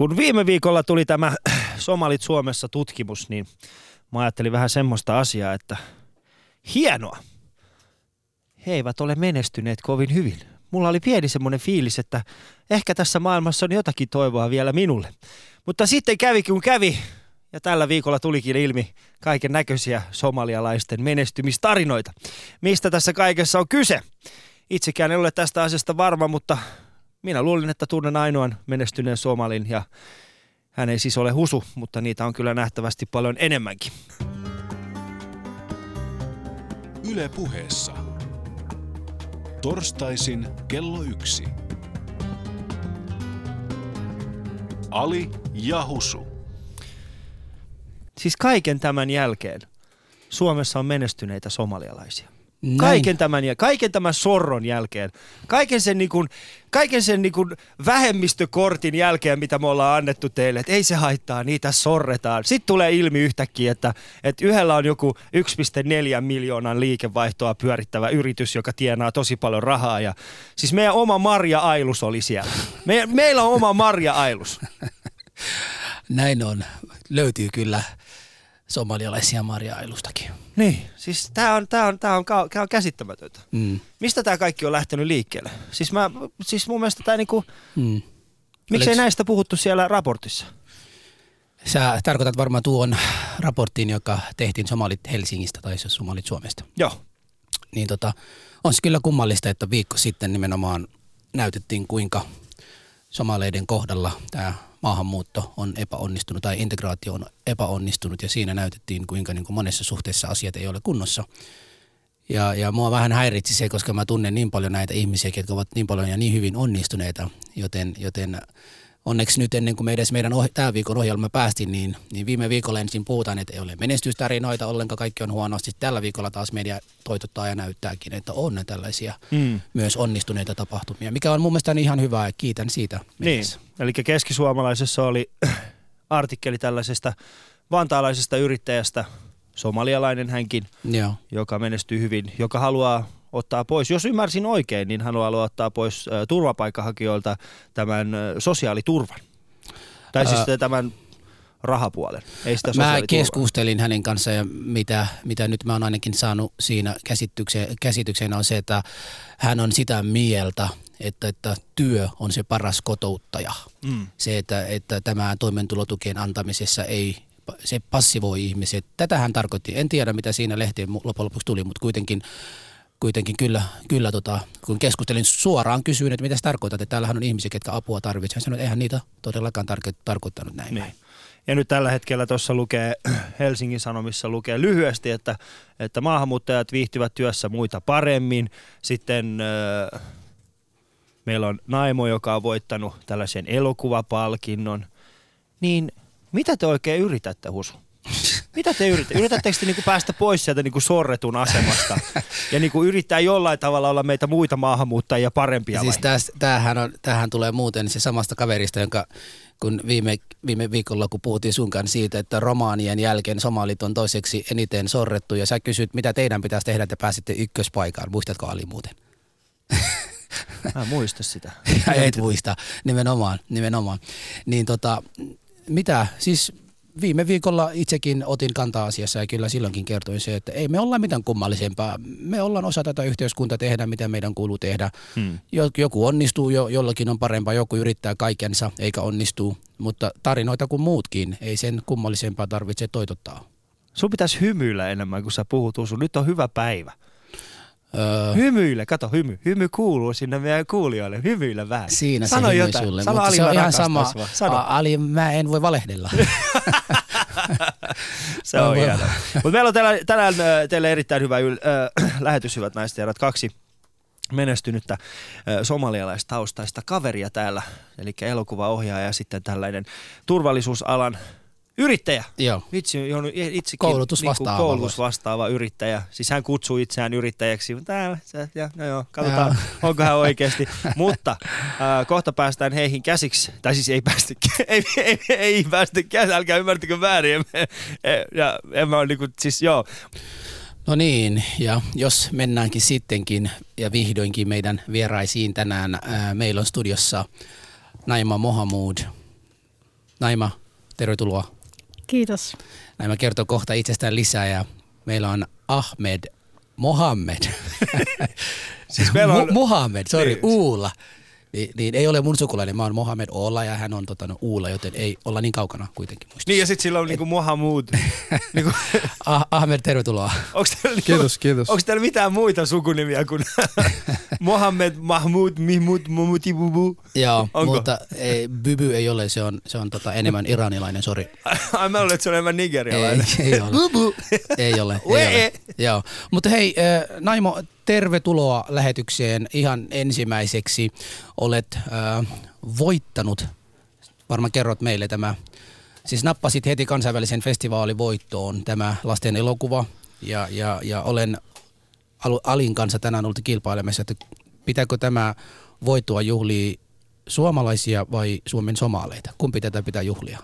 Kun viime viikolla tuli tämä Somalit Suomessa tutkimus, niin mä ajattelin vähän semmoista asiaa, että hienoa. He eivät ole menestyneet kovin hyvin. Mulla oli pieni semmoinen fiilis, että ehkä tässä maailmassa on jotakin toivoa vielä minulle. Mutta sitten kävi kun kävi, ja tällä viikolla tulikin ilmi kaiken näköisiä somalialaisten menestymistarinoita. Mistä tässä kaikessa on kyse? Itsekään en ole tästä asiasta varma, mutta minä luulin, että tunnen ainoan menestyneen somalin ja hän ei siis ole husu, mutta niitä on kyllä nähtävästi paljon enemmänkin. Yle puheessa. Torstaisin kello yksi. Ali ja Husu. Siis kaiken tämän jälkeen Suomessa on menestyneitä somalialaisia. Näin. Kaiken tämän, ja kaiken tämän sorron jälkeen, kaiken sen, niin kuin, kaiken sen niin kuin vähemmistökortin jälkeen, mitä me ollaan annettu teille, että ei se haittaa, niitä sorretaan. Sitten tulee ilmi yhtäkkiä, että, että yhdellä on joku 1,4 miljoonan liikevaihtoa pyörittävä yritys, joka tienaa tosi paljon rahaa. Ja, siis meidän oma Marja Ailus oli siellä. Me, meillä on oma Marja Ailus. Näin on. Löytyy kyllä somalialaisia marja-ailustakin. Niin, siis tämä on, tää on, tää on, ka- tää on käsittämätöntä. Mm. Mistä tämä kaikki on lähtenyt liikkeelle? Siis, mä, siis mun mielestä tämä niinku, Mm. miksei Oliks- näistä puhuttu siellä raportissa? Sä tarkoitat varmaan tuon raportin, joka tehtiin somalit Helsingistä tai siis somalit Suomesta. Joo. Niin tota, on se kyllä kummallista, että viikko sitten nimenomaan näytettiin kuinka somaleiden kohdalla tämä maahanmuutto on epäonnistunut tai integraatio on epäonnistunut ja siinä näytettiin kuinka niin kuin monessa suhteessa asiat ei ole kunnossa. Ja, ja mua vähän häiritsi se, koska mä tunnen niin paljon näitä ihmisiä, jotka ovat niin paljon ja niin hyvin onnistuneita, joten, joten onneksi nyt ennen kuin me edes meidän ohi, tämän viikon ohjelma päästiin, niin, niin viime viikolla ensin puhutaan, että ei ole menestystarinoita ollenkaan, kaikki on huonosti. Tällä viikolla taas media toitottaa ja näyttääkin, että on ne tällaisia Mm. myös onnistuneita tapahtumia, mikä on mun mielestä ihan hyvä ja kiitän siitä. Niin, eli keskisuomalaisessa oli artikkeli tällaisesta vantaalaisesta yrittäjästä, somalialainen hänkin, Joo. joka menestyy hyvin, joka haluaa ottaa pois, jos ymmärsin oikein, niin hän haluaa ottaa pois turvapaikkahakijoilta tämän sosiaaliturvan. Tai siis Ää. tämän rahapuolen, ei sitä Mä keskustelin hänen kanssaan ja mitä, mitä nyt mä oon ainakin saanut siinä käsitykseen, käsityksenä on se, että hän on sitä mieltä, että, että työ on se paras kotouttaja. Mm. Se, että, että tämä toimeentulotukien antamisessa ei se passivoi ihmiset. Tätä hän tarkoitti. En tiedä, mitä siinä lehtiin mu- loppujen lopuksi tuli, mutta kuitenkin, kuitenkin kyllä, kyllä tota, kun keskustelin suoraan, kysyin, että mitä sä tarkoitat, että täällähän on ihmisiä, jotka apua tarvitsevat. Hän sanoi, että eihän niitä todellakaan tarko- tarkoittanut näin. Niin. Ja nyt tällä hetkellä tuossa lukee, Helsingin Sanomissa lukee lyhyesti, että, että maahanmuuttajat viihtyvät työssä muita paremmin. Sitten äh, meillä on Naimo, joka on voittanut tällaisen elokuvapalkinnon. Niin mitä te oikein yritätte, Husu? Mitä te yritätte? Yritättekö te niinku päästä pois sieltä niinku sorretun asemasta ja niinku yrittää jollain tavalla olla meitä muita maahanmuuttajia parempia Siis vai? tämähän, on, tämähän tulee muuten se samasta kaverista, jonka kun viime, viime viikolla, kun puhuttiin sunkaan siitä, että romaanien jälkeen somalit on toiseksi eniten sorrettu, ja sä kysyt, mitä teidän pitäisi tehdä, että pääsitte ykköspaikaan. Muistatko Ali muuten? Mä en muista sitä. Et muista, nimenomaan, nimenomaan. Niin tota, mitä, siis viime viikolla itsekin otin kantaa asiassa ja kyllä silloinkin kertoin se, että ei me olla mitään kummallisempaa. Me ollaan osa tätä yhteiskuntaa tehdä, mitä meidän kuuluu tehdä. Hmm. Jo- Joku onnistuu, jo, jollakin on parempaa, joku yrittää kaikensa eikä onnistuu, mutta tarinoita kuin muutkin, ei sen kummallisempaa tarvitse toitottaa. Sun pitäisi hymyillä enemmän, kun sä puhut Usu. Nyt on hyvä päivä. Öö, Hymyile, kato hymy. Hymy kuuluu sinne meidän kuulijoille. Hymyile vähän. siinä Sano se jotain. sulle, Sano mutta Ali, se on ihan sama. Sano. A- Ali, mä en voi valehdella. Se on hienoa. Mutta meillä on tänään, tänään teille erittäin hyvä yl, ö, lähetys, hyvät naiset ja herrat. Kaksi menestynyttä somalialaistaustaista kaveria täällä, eli elokuvaohjaaja ja sitten tällainen turvallisuusalan yrittäjä. Joo. Vitsi, johon itsekin Koulutus vastaava Niin koulutus vastaava yrittäjä. Siis hän kutsuu itseään yrittäjäksi. Tää, se, ja, no joo, katsotaan, onko hän oikeasti. Mutta äh, kohta päästään heihin käsiksi. Tai siis ei päästä, ei, ei, ei päästä käsiksi, älkää ymmärtäkö väärin. En, ja, en mä ole niinku, siis joo. No niin, ja jos mennäänkin sittenkin ja vihdoinkin meidän vieraisiin tänään, ää, meillä on studiossa Naima Mohamud. Naima, tervetuloa. Kiitos. Naima kertoo kohta itsestään lisää ja meillä on Ahmed Mohammed. Siis meillä on- Mu- Mohammed, sorry, Niin. Uula. Niin, niin, ei ole mun sukulainen, mä oon Mohammed Oola ja hän on tota, no, Uula, joten ei olla niin kaukana kuitenkin muistissa. Niin ja sitten sillä on niinku Mohamud. niinku, Ah, Ahmed, tervetuloa. onks teillä, niinku, Kiitos, kiitos. Onko teillä mitään muita sukunimiä kuin Mohammed, Mahmud, Mihmud, Mumuti, Bubu? Joo, Onko? mutta ei, Byby ei ole, se on, se on tota, enemmän iranilainen, sori. Ai mä luulen, että se on enemmän Ei, nigerialainen. ei ole. Bubu. Ei ole. Ei ole. Joo. Mutta hei, äh, Naimo, tervetuloa lähetykseen. Ihan ensimmäiseksi olet äh, voittanut, varmaan kerrot meille tämä, siis nappasit heti kansainvälisen festivaalivoittoon tämä lasten elokuva. Ja, ja, ja olen Alin kanssa tänään ollut kilpailemassa, että pitääkö tämä voittoa juhlia suomalaisia vai Suomen somaaleita? Kumpi tätä pitää juhlia?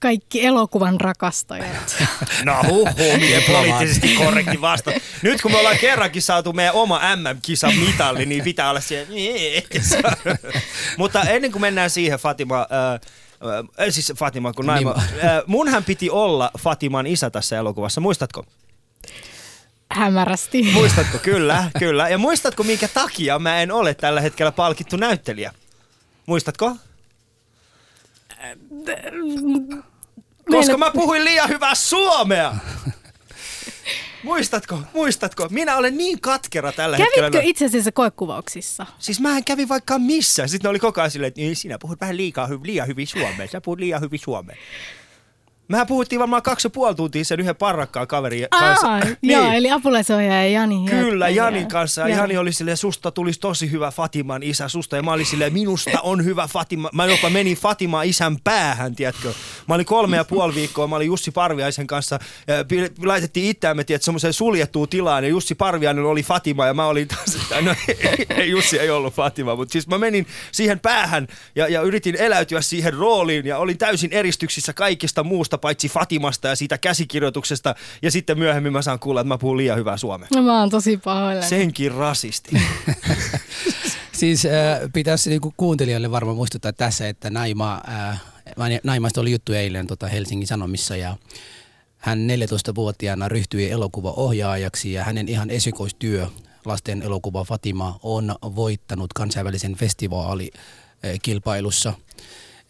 Kaikki elokuvan rakastajat. No huhu, miten poliittisesti korrekti vasta. Nyt kun me ollaan kerrankin saatu meidän oma MM-kisa mitalli, niin pitää olla siellä. Mutta ennen kuin mennään siihen, Fatima, äh, äh, siis Fatima, kun naima, Niin. äh, munhan piti olla Fatiman isä tässä elokuvassa, muistatko? Hämärästi. Muistatko? Kyllä, kyllä. Ja muistatko, minkä takia mä en ole tällä hetkellä palkittu näyttelijä? Muistatko? Koska mä puhuin liian hyvää suomea! Muistatko? Muistatko? Minä olen niin katkera tällä hetkellä. Kävitkö itse asiassa koekuvauksissa? Siis mä kävin vaikka missä. Sitten ne oli koko ajan silleen, että niin, sinä puhut vähän liikaa, liian hyvin suomea. Sä puhut liian hyvin suomea. Mehän puhuttiin varmaan kaksi ja puoli tuntia sen yhden parrakkaan kaverin kanssa. Aa, joo, eli apulaisohjaaja Jani. Kyllä. Janin kanssa. Ja. Jani oli silleen, susta tulisi tosi hyvä Fatiman isä susta. Ja mä olin silleen, minusta on hyvä Fatima. Mä jopa menin Fatima isän päähän, tiedätkö. Mä olin kolme ja puoli viikkoa, mä olin Jussi Parviaisen kanssa. Laitettiin itseämme, tiedätkö, semmoiseen suljettuun tilaan. Ja Jussi Parviainen oli Fatima ja mä olin taas, että no ei, ei, Jussi ei ollut Fatima. Mutta siis mä menin siihen päähän ja, ja yritin eläytyä siihen rooliin. Ja olin täysin eristyksissä kaikista muusta, paitsi Fatimasta ja siitä käsikirjoituksesta. Ja sitten myöhemmin mä saan kuulla, että mä puhun liian hyvää suomea. No, mä oon tosi pahoillani. Senkin rasisti. Siis äh, pitäisi niinku kuuntelijoille varmaan muistuttaa tässä, että Naima, äh, Naimasta oli juttu eilen tota Helsingin Sanomissa ja hän 14-vuotiaana ryhtyi elokuvaohjaajaksi ja hänen ihan esikoistyö lasten elokuva Fatima on voittanut kansainvälisen festivaalikilpailussa.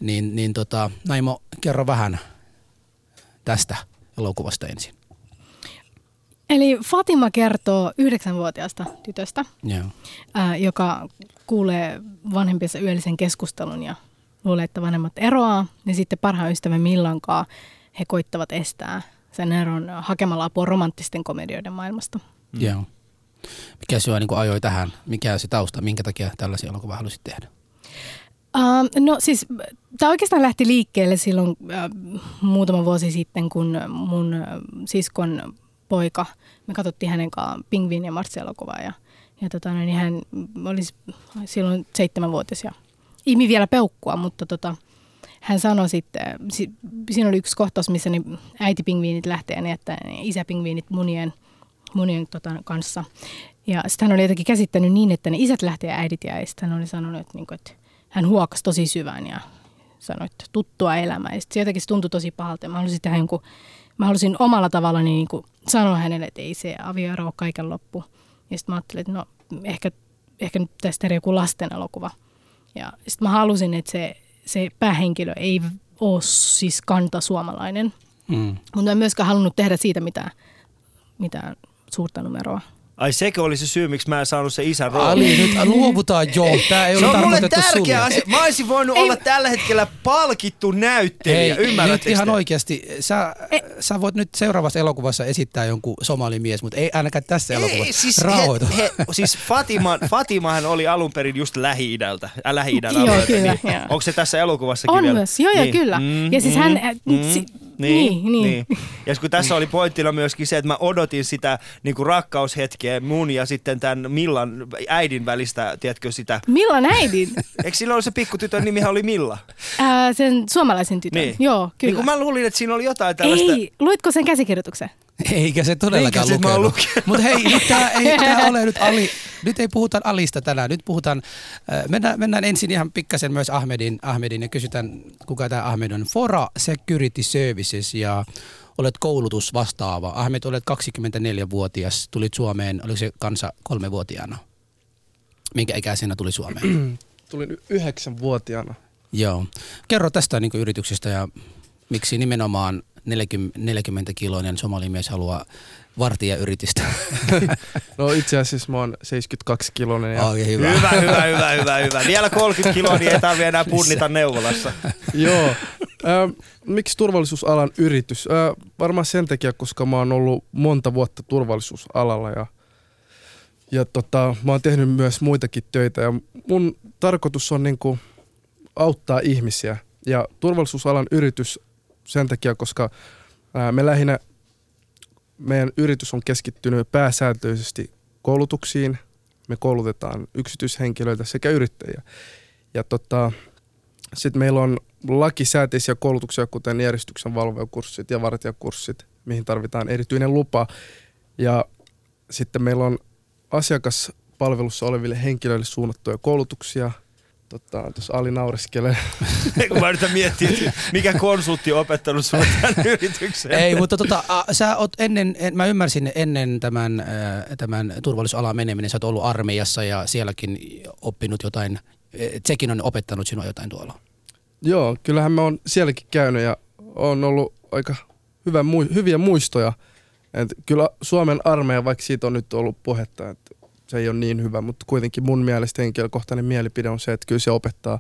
Niin, niin tota, Naimo, kerro vähän tästä elokuvasta ensin. Eli Fatima kertoo yhdeksänvuotiaasta tytöstä, Joo. ää, joka kuulee vanhempiensa yöllisen keskustelun ja luulee, että vanhemmat eroaa. Ja sitten parhaan ystävän Millankaa he koittavat estää sen eron hakemalla apua romanttisten komedioiden maailmasta. Mm. Joo. Mikä sinua niin ajoi tähän? Mikä se tausta? Minkä takia tällaisia elokuvia halusit tehdä? Uh, no siis tämä oikeastaan lähti liikkeelle silloin uh, muutama vuosi sitten, kun mun uh, siskon poika, me katsottiin hänen kanssaan Pingviin ja Martsi-elokuvaa ja, ja tota, niin hän oli silloin seitsemänvuotias ja imi vielä peukkua, mutta tota, hän sanoi sitten, si, siinä oli yksi kohtaus, missä ne äitipingviinit lähtee ja ne jättää ne isäpingviinit munien, munien tota, kanssa. Ja sitten hän oli jotenkin käsittänyt niin, että ne isät lähtee ja äidit jäi. Sitten hän oli sanonut, että, niin kuin, että hän huokasi tosi syvään ja sanoi, että tuttua elämää. Ja sitten se jotenkin se tuntui tosi pahalta. Mä halusin tehdä jonkun, mä halusin omalla tavalla niin kuin sanoa hänelle, että ei se avioero ole kaiken loppu. Ja sitten mä ajattelin, että no ehkä, ehkä nyt tästä tehdä joku lasten elokuva. Ja sitten mä halusin, että se, se päähenkilö ei ole siis kanta suomalainen. Mm. Mutta en myöskään halunnut tehdä siitä mitään, mitään suurta numeroa. Ai sekö oli se syy, miksi mä en saanut se isän roolin? Ali, nyt luovutaan jo. Tämä ei Se ole on mulle tärkeä sulle. asia. Mä olisin voinut Ei- olla tällä hetkellä palkittu näyttelijä, nyt ymmärrättekö ihan te? oikeasti. Sä, sä voit nyt seuraavassa elokuvassa esittää jonkun somalimies, mutta ei ainakaan tässä elokuvassa. Ei, siis, Rauhoitu. he, he, siis Fatima, Fatimahan oli alun perin just Lähi-idältä, äh, Lähi-idän Joo, alueelta. kyllä, niin. Onko se tässä elokuvassakin On vielä? myös, joo, joo, kyllä. Ja siis hän, äh, si- niin, niin. Ja kun tässä oli pointtina myöskin se, että mä odotin sitä niin kuin rakkaushetkeä mun ja sitten tämän Millan äidin välistä, tiedätkö sitä. Milloin äidin? Eikö sillä ollut se pikkutytön nimihän oli Milla? Ää, sen suomalaisen tytön. Niin. Joo, kyllä. Niin kun mä luulin, että siinä oli jotain tällaista. Ei, luitko sen käsikirjoituksen? Eikä se todellakaan Eikä lukenut. lukenut. Mutta hei, nyt tää ei tää ole nyt Ali. nyt ei puhuta Alista tänään, nyt puhutaan, äh, mennään, mennään ensin ihan pikkasen myös Ahmedin, Ahmedin ja kysytään, kuka tämä Ahmed on. Fora Security Services ja olet koulutusvastaava. Ahmed, olet 24-vuotias, tulit Suomeen, oliko se kansa kolmevuotiaana? Minkä ikäisenä tuli Suomeen? Tulin yhdeksänvuotiaana. Joo. Kerro tästä niin yrityksestä ja miksi nimenomaan 40, 40 kiloinen somalimies haluaa vartija yritystä. No itse asiassa mä oon 72 kilonen ja Oikein hyvä. Hyvä, hyvä, hyvä, hyvä, hyvä. Vielä 30 kiloa, niin ei tarvitse enää punnita neuvolassa. Joo. Ö, miksi turvallisuusalan yritys? Ö, varmaan sen takia, koska mä oon ollut monta vuotta turvallisuusalalla ja, ja tota, mä oon tehnyt myös muitakin töitä. Ja mun tarkoitus on niinku auttaa ihmisiä. Ja turvallisuusalan yritys sen takia, koska me lähinnä, meidän yritys on keskittynyt pääsääntöisesti koulutuksiin. Me koulutetaan yksityishenkilöitä sekä yrittäjiä. Ja tota, sitten meillä on lakisääteisiä koulutuksia, kuten järjestyksen valvojakurssit ja vartijakurssit, mihin tarvitaan erityinen lupa. Ja sitten meillä on asiakaspalvelussa oleville henkilöille suunnattuja koulutuksia. Tota, tuossa Ali naureskelee. Kun mä yritän miettiä, mikä konsultti on opettanut sulle tämän yrityksen. Ei, mutta tota, a, sä oot ennen, en, mä ymmärsin ennen tämän, tämän turvallisuusalan meneminen, sä oot ollut armeijassa ja sielläkin oppinut jotain, eh, sekin on opettanut sinua jotain tuolla. Joo, kyllähän mä oon sielläkin käynyt ja on ollut aika hyvä, hyviä muistoja. Et kyllä Suomen armeija, vaikka siitä on nyt ollut puhetta, että se ei ole niin hyvä, mutta kuitenkin mun mielestä henkilökohtainen mielipide on se, että kyllä se opettaa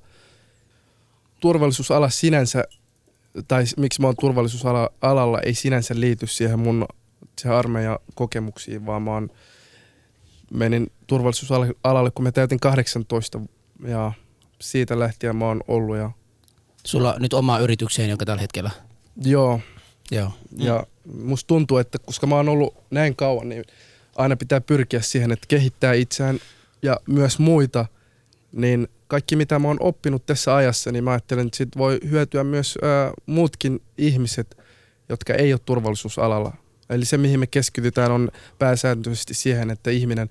turvallisuusala sinänsä, tai miksi mä oon turvallisuusalalla, ei sinänsä liity siihen mun siihen armeijan kokemuksiin, vaan mä oon, menin turvallisuusalalle, kun mä täytin 18 ja siitä lähtien mä oon ollut ja Sulla nyt oma yritykseen, jonka tällä hetkellä. Joo, Joo. ja musta tuntuu, että koska mä oon ollut näin kauan, niin aina pitää pyrkiä siihen, että kehittää itseään ja myös muita, niin kaikki mitä mä oon oppinut tässä ajassa, niin mä ajattelen, että sit voi hyötyä myös ää, muutkin ihmiset, jotka ei ole turvallisuusalalla. Eli se, mihin me keskitytään, on pääsääntöisesti siihen, että ihminen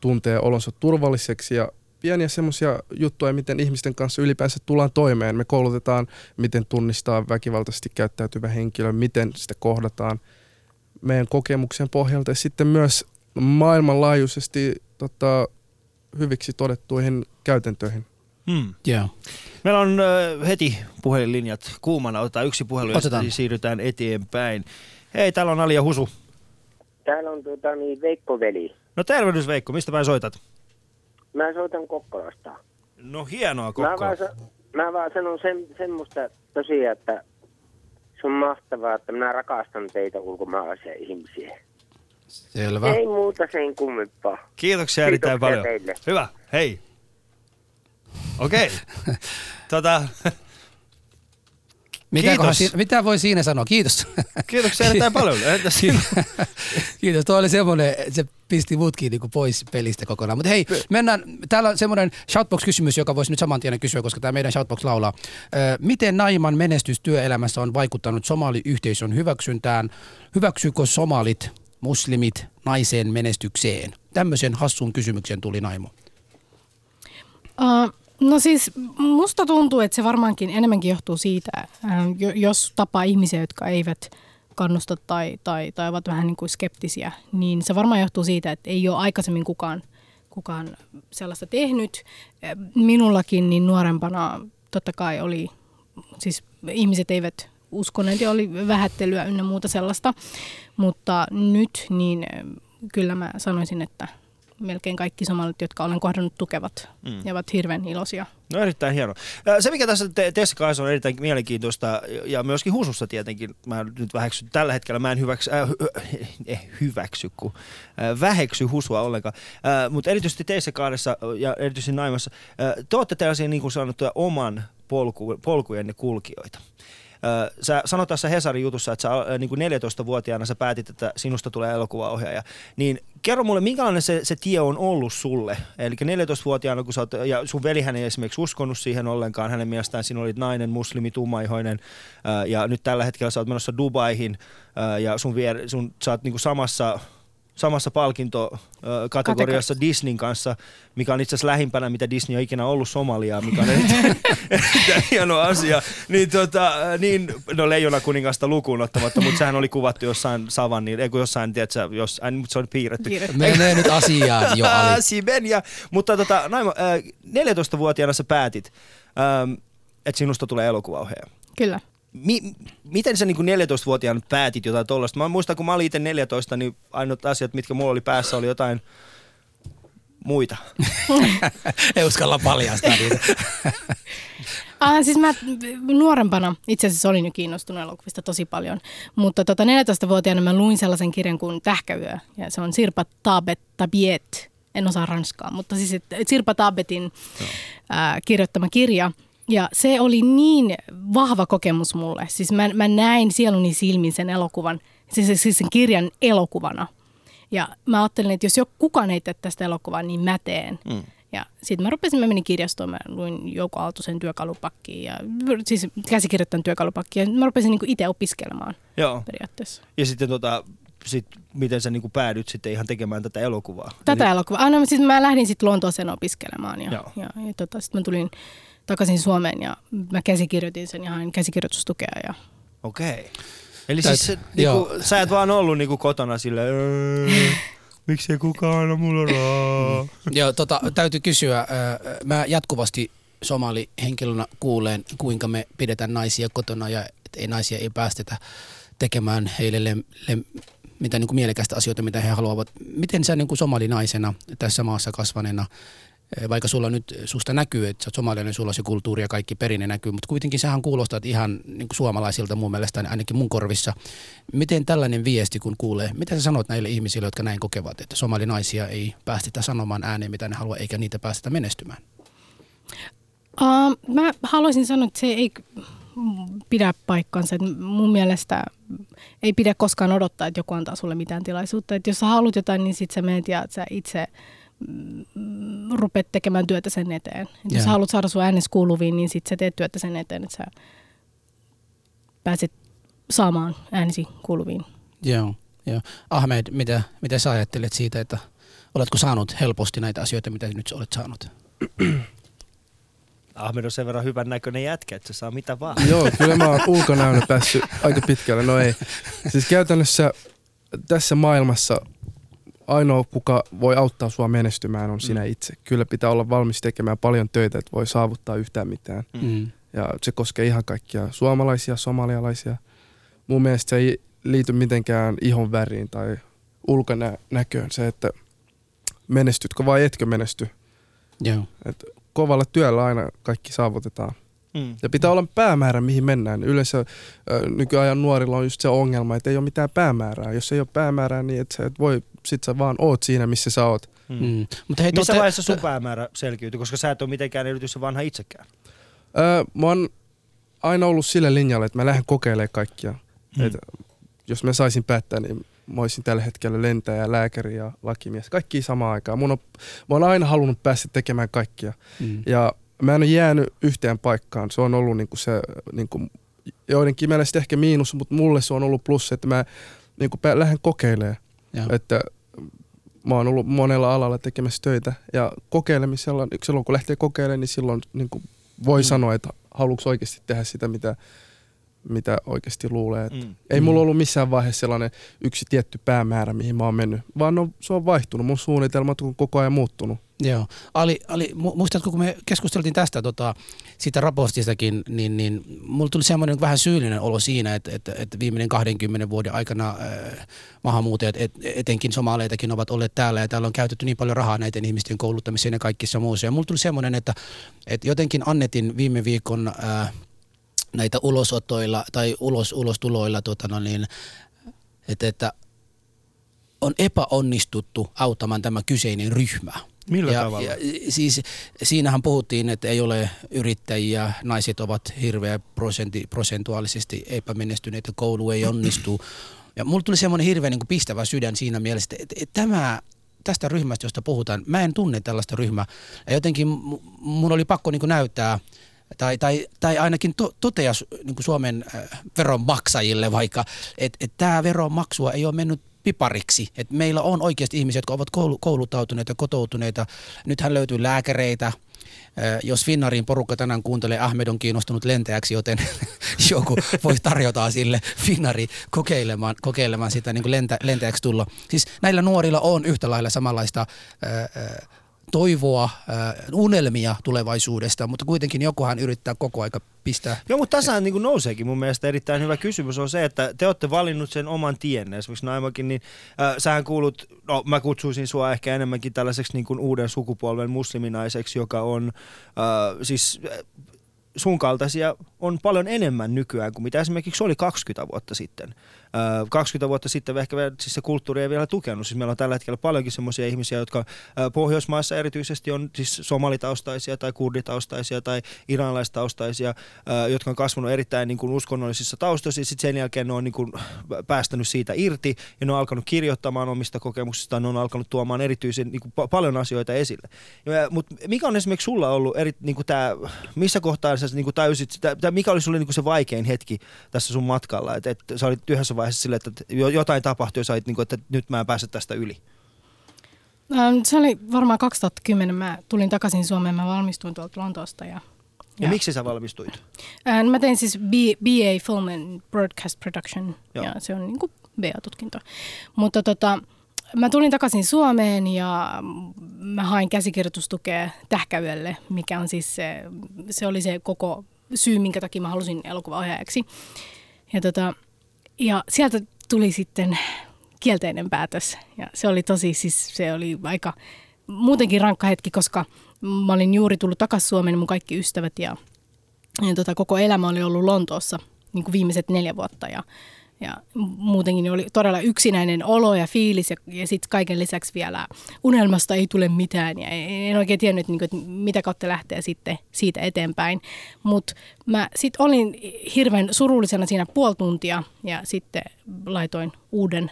tuntee olonsa turvalliseksi ja pieniä semmoisia juttuja, miten ihmisten kanssa ylipäänsä tullaan toimeen. Me koulutetaan, miten tunnistaa väkivaltaisesti käyttäytyvä henkilö, miten sitä kohdataan meidän kokemuksen pohjalta ja sitten myös maailmanlaajuisesti tota, hyviksi todettuihin käytäntöihin. Hmm. Joo. Meillä on ö, heti puhelinlinjat kuumana. Otetaan yksi puhelu ja Otetaan. siirrytään eteenpäin. Hei, täällä on Ali ja Husu. Täällä on tuota, niin Veikko veli. No tervehdys Veikko, mistä päin soitat? Mä soitan Kokkolasta. No hienoa Mä Kokko. vaan, mä vaan sanon sen, semmoista tosiaan, että se on mahtavaa, että minä rakastan teitä ulkomaalaisia ihmisiä. Selvä. Ei muuta sen kummempaa. Kiitoksia erittäin Kiitoksia paljon. teille. Hyvä, hei. Okei. tota, Mitäköhän Kiitos. siinä, mitä voi siinä sanoa? Kiitos. kiitoksia erittäin paljon. Entäs Kiitos, tuo oli semmoinen, se pisti mutkin niinku pois pelistä kokonaan. Mutta hei, mennään, täällä on semmoinen Shoutbox-kysymys, joka voisi nyt saman tien kysyä, koska tämä meidän Shoutbox laulaa. Ö, miten Naiman menestys työelämässä on vaikuttanut somaliyhteisön hyväksyntään? Hyväksyykö somalit, muslimit naisen menestykseen? Tämmöisen hassun kysymyksen tuli Naimo. Uh, no siis musta tuntuu, että se varmaankin enemmänkin johtuu siitä, jo- jos tapaa ihmisiä, jotka eivät kannusta tai, tai, tai ovat vähän niin kuin skeptisiä, niin se varmaan johtuu siitä, että ei ole aikaisemmin kukaan, kukaan sellaista tehnyt. Minullakin niin nuorempana totta kai oli, siis ihmiset eivät uskoneet ja oli vähättelyä ynnä muuta sellaista, mutta nyt niin äh, kyllä mä sanoisin, että melkein kaikki somalit, jotka olen kohdannut, tukevat mm. ja ovat hirveän iloisia. No erittäin hieno. Se mikä tässä te- teissä kanssa on erittäin mielenkiintoista ja myöskin Husussa tietenkin, mä nyt väheksyn tällä hetkellä, mä en hyväksy, äh, eh, hyväksy, kun äh, väheksy Husua ollenkaan, äh, mutta erityisesti teissä kahdessa ja erityisesti Naimassa, äh, te olette tällaisia niin kuin sanottuja oman polku, polkujenne kulkijoita. Sä sanoit tässä Hesarin jutussa, että sä niin kuin 14-vuotiaana sä päätit, että sinusta tulee elokuvaohjaaja. Niin kerro mulle, minkälainen se, se tie on ollut sulle? Eli 14-vuotiaana, kun sä oot, ja sun velihän ei esimerkiksi uskonut siihen ollenkaan, hänen mielestään sinä olit nainen, muslimi, tummaihoinen, ja nyt tällä hetkellä sä oot menossa Dubaihin, ja sun, vier, sun, sä oot niin kuin samassa samassa palkintokategoriassa Disneyn kanssa, mikä on itse asiassa lähimpänä, mitä Disney on ikinä ollut Somaliaa, mikä on erittäin, erittäin hieno asia. Niin, tota, niin no Leijona kuningasta lukuun ottamatta, mutta sehän oli kuvattu jossain savannin, ei kun jossain, tiedätkö, jos, äh, mutta se on piirretty. Piirretty. Menee nyt asiaan jo, Ali. Sibenia. Mutta tota, Naima, äh, 14-vuotiaana sä päätit, ähm, että sinusta tulee elokuvaohjaaja. Kyllä. Mi- miten sä niin 14-vuotiaana päätit jotain tollasta? Mä muistan, kun mä olin itse 14, niin ainoat asiat, mitkä mulla oli päässä, oli jotain muita. Ei uskalla paljastaa niitä. Ah, siis mä nuorempana itse asiassa olin jo kiinnostunut elokuvista tosi paljon, mutta tota 14-vuotiaana mä luin sellaisen kirjan kuin Tähkäyö, ja se on Sirpa Tabet Tabiet, en osaa ranskaa, mutta siis Sirpa Tabetin ää, kirjoittama kirja, ja se oli niin vahva kokemus mulle. Siis mä, mä näin sieluni silmin sen elokuvan, siis, siis sen kirjan elokuvana. Ja mä ajattelin, että jos joku kukaan ei tee tästä elokuvaa, niin mä teen. Mm. Ja sitten mä rupesin, mä menin kirjastoon, mä luin Jouko Aaltosen työkalupakkiin ja siis käsikirjoittajan työkalupakkiin ja mä rupesin niinku itse opiskelemaan Joo. periaatteessa. Ja sitten tota, sit, miten sä niin päädyt sitten ihan tekemään tätä elokuvaa? Tätä elokuvaa. Ah, no, siis mä lähdin sitten Lontooseen opiskelemaan ja, Joo. ja, ja tota, sitten mä tulin takaisin Suomeen ja mä käsikirjoitin sen ja hain käsikirjoitustukea. Ja... Okei. Eli Täyt- siis niinku, joo. sä et vaan ollut niinku kotona silleen, "Öö, miksi ei kukaan anna mulle rahaa? Joo, tota, täytyy kysyä. Mä jatkuvasti somali-henkilönä kuulen, kuinka me pidetään naisia kotona ja ei naisia ei päästetä tekemään heille lem, lem, mitä niin kuin mielekästä asioita, mitä he haluavat. Miten sä niin kuin somalinaisena tässä maassa kasvaneena, vaikka sulla nyt susta näkyy, että sä oot somalilainen, sulla se kulttuuri ja kaikki perinne näkyy, mutta kuitenkin sähän kuulostat ihan niin kuin suomalaisilta mun mielestä, ainakin mun korvissa. Miten tällainen viesti, kun kuulee, mitä sä sanot näille ihmisille, jotka näin kokevat, että somalinaisia ei päästetä sanomaan ääneen, mitä ne haluaa, eikä niitä päästetä menestymään? Uh, mä haluaisin sanoa, että se ei pidä paikkansa. Mun mielestä ei pidä koskaan odottaa, että joku antaa sulle mitään tilaisuutta. Et jos sä haluat jotain, niin sit sä menet ja sä itse rupeat tekemään työtä sen eteen. Et jos haluat saada sun äänes kuuluviin, niin sit sä teet työtä sen eteen, että sä pääset saamaan äänesi kuuluviin. Joo, joo. Ahmed, mitä, mitä sä ajattelet siitä, että oletko saanut helposti näitä asioita, mitä nyt olet saanut? Ahmed on sen verran hyvän näköinen jätkä, että se saa mitä vaan. Joo, kyllä mä oon ulkonäönä päässyt aika pitkälle. No ei. Siis käytännössä tässä maailmassa ainoa, kuka voi auttaa sua menestymään, on sinä itse. Kyllä pitää olla valmis tekemään paljon töitä, että voi saavuttaa yhtään mitään. Mm. Ja se koskee ihan kaikkia suomalaisia, somalialaisia. Mun mielestä se ei liity mitenkään ihon väriin tai ulkonäköön. Se, että menestytkö vai etkö menesty. Joo. Et kovalla työllä aina kaikki saavutetaan. Mm. Ja pitää olla päämäärä, mihin mennään. Yleensä ö, nykyajan nuorilla on just se ongelma, että ei ole mitään päämäärää. Jos ei ole päämäärää, niin et sä et voi, sit sä vaan oot siinä, missä sä oot. Mm. Mm. Mutta hei, Missä te- vaiheessa sun päämäärä selkiytyi, koska sä et ole mitenkään erityisen vanha itsekään. Öö, mä oon aina ollut sillä linjalla, että mä lähden kokeilemaan kaikkia. Mm. Et, jos mä saisin päättää, niin mä olisin tällä hetkellä lentäjä, lääkäri ja lakimies. Kaikki samaan aikaan. Mun on, mä oon aina halunnut päästä tekemään kaikkia. Mm. Ja mä en ole jäänyt yhteen paikkaan. Se on ollut niinku se, niinku, joidenkin mielestä ehkä miinus, mutta mulle se on ollut plus, että mä niinku pä- lähden kokeilemaan. Joo. Että mä oon ollut monella alalla tekemässä töitä ja kokeilemisella, silloin kun lähtee kokeilemaan, niin silloin niinku voi Mm. mm. sanoa, että haluatko oikeasti tehdä sitä, mitä, mitä oikeasti luulee. Mm. Ei Mm. mulla ollut missään vaiheessa sellainen yksi tietty päämäärä, mihin mä oon mennyt, vaan no, se on vaihtunut. Mun suunnitelmat on koko ajan muuttunut. Joo. Ali, Ali, mu- muistatko, kun me keskusteltiin tästä tota, siitä raportistakin, niin, niin mulla tuli semmoinen vähän syyllinen olo siinä, että, että, että viimeinen 20 vuoden aikana äh, maahanmuuttajat, et, etenkin somaleitakin, ovat olleet täällä ja täällä on käytetty niin paljon rahaa näiden ihmisten kouluttamiseen ja kaikissa muussa. Ja mulla tuli semmoinen, että, että jotenkin annettiin viime viikon äh, näitä ulosotoilla tai ulos, ulostuloilla, tota, no niin, että, että on epäonnistuttu auttamaan tämä kyseinen ryhmä. Millä ja, tavalla? Ja, siis siinähän puhuttiin, että ei ole yrittäjiä, naiset ovat hirveä prosentti, prosentuaalisesti epämenestyneitä, koulu ei onnistu. Ja mulla tuli semmoinen hirveän niin kuin pistävä sydän siinä mielessä, että, että, että tämä, tästä ryhmästä, josta puhutaan, mä en tunne tällaista ryhmää. Ja jotenkin mu- mun oli pakko niin kuin näyttää, tai, tai, tai ainakin to, totea su- niin kuin Suomen äh, veronmaksajille vaikka, että et tämä veronmaksua ei ole mennyt pipariksi. Et meillä on oikeasti ihmisiä, jotka ovat koulu, koulutautuneita, kotoutuneita. Nythän löytyy lääkäreitä, jos Finnariin porukka tänään kuuntelee, Ahmed on kiinnostunut lentäjäksi, joten joku voi tarjota sille Finnari kokeilemaan, kokeilemaan sitä niin kuin lentä, lentäjäksi tulla. Siis näillä nuorilla on yhtä lailla samanlaista ää, toivoa, unelmia tulevaisuudesta, mutta kuitenkin jokuhan yrittää koko aika pistää. Joo, mutta tässä niin nouseekin mun mielestä erittäin hyvä kysymys on se, että te olette valinnut sen oman tienne. Esimerkiksi Naimakin, niin äh, sähän kuulut, no mä kutsuisin sua ehkä enemmänkin tällaiseksi niin kuin uuden sukupolven musliminaiseksi, joka on äh, siis sun kaltaisia on paljon enemmän nykyään kuin mitä esimerkiksi oli 20 vuotta sitten. 20 vuotta sitten ehkä siis se kulttuuri ei vielä tukenut. Siis meillä on tällä hetkellä paljonkin sellaisia ihmisiä, jotka Pohjoismaissa erityisesti on siis somalitaustaisia tai kurditaustaisia tai iranlaistaustaisia, jotka on kasvanut erittäin niin kuin uskonnollisissa taustoissa. Sitten sen jälkeen ne on niin kuin päästänyt siitä irti ja ne on alkanut kirjoittamaan omista kokemuksista, ne on alkanut tuomaan erityisen niin kuin paljon asioita esille. Mutta mikä on esimerkiksi sulla ollut, eri, niin kuin tämä, missä kohtaa sä niin kuin täysit, sitä, mikä oli sulle niin kuin se vaikein hetki tässä sun matkalla, että et, sä olit yhdessä vaiheessa silleen, että jotain tapahtui ja sait, niin kuin, että nyt mä en pääse tästä yli? Ähm, se oli varmaan 2010. Mä tulin takaisin Suomeen, mä valmistuin tuolta Lontoosta. Ja, ja, ja miksi sä valmistuit? Ähm, mä tein siis BA Film and Broadcast Production Joo. ja se on niin kuin BA-tutkinto. Mutta tota, mä tulin takaisin Suomeen ja mä hain käsikirjoitustukea Tähkäyölle, mikä on siis se, se oli se koko syy, minkä takia mä halusin elokuvaohjaajaksi. Ja tota, ja sieltä tuli sitten kielteinen päätös. Ja se oli tosi, siis se oli aika muutenkin rankka hetki, koska mä olin juuri tullut takaisin Suomeen, mun kaikki ystävät ja, ja tota, koko elämä oli ollut Lontoossa niin kuin viimeiset neljä vuotta. Ja ja muutenkin oli todella yksinäinen olo ja fiilis ja, ja sitten kaiken lisäksi vielä unelmasta ei tule mitään ja en oikein tiennyt, niin kuin, että mitä kautta lähtee sitten siitä eteenpäin. Mutta mä sitten olin hirveän surullisena siinä puoli tuntia ja sitten laitoin uuden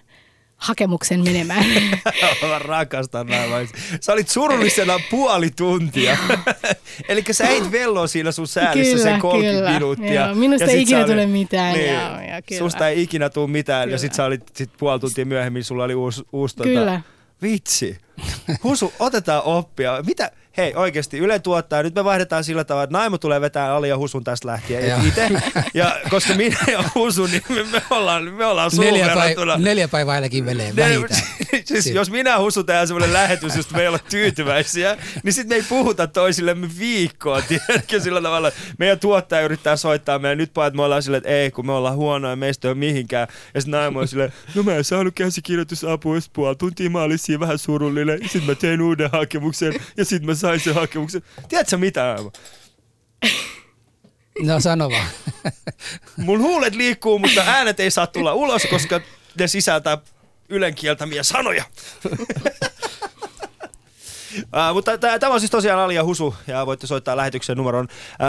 hakemuksen menemään. Mä rakastan näin. Sä olit surullisena puoli tuntia. Eli sä eit velloa siinä sun säälissä kyllä, sen 30 kyllä. minuuttia. Joo, minusta ei ikinä tule mitään. Niin, joo, ja kyllä. Susta ei ikinä tule mitään kyllä. ja sit sä olit sit puoli tuntia myöhemmin, sulla oli uusi, uusi tota- kyllä. Tota, vitsi. Husu, otetaan oppia. Mitä, hei oikeasti Yle tuottaa, nyt me vaihdetaan sillä tavalla, että Naimo tulee vetää Ali ja Husun tästä lähtien itse. Ja koska minä ja Husu, niin me, me ollaan, me ollaan neljä, päiv- neljä päivää ainakin velee vähintään. siis jos minä Husu tehdään semmoinen lähetys, josta me ei olla tyytyväisiä, niin sitten me ei puhuta toisillemme viikkoa, tiedätkö sillä tavalla. Meidän tuottaja yrittää soittaa meidän nyt että me ollaan silleen, että ei, kun me ollaan huonoja, meistä ei ole mihinkään. Ja sitten Naimo on silleen, no mä en saanut käsikirjoitusapua, puoli tuntia mä olin siinä vähän surullinen. Sitten mä tein uuden hakemuksen ja sitten mä sain sen hakemuksen. Tiedätkö mitä? No sano vaan. Mun huulet liikkuu, mutta äänet ei saa tulla ulos, koska ne sisältää ylenkieltämiä sanoja. Uh, mutta tämä on siis tosiaan Ali ja Husu ja voitte soittaa lähetyksen numeron uh,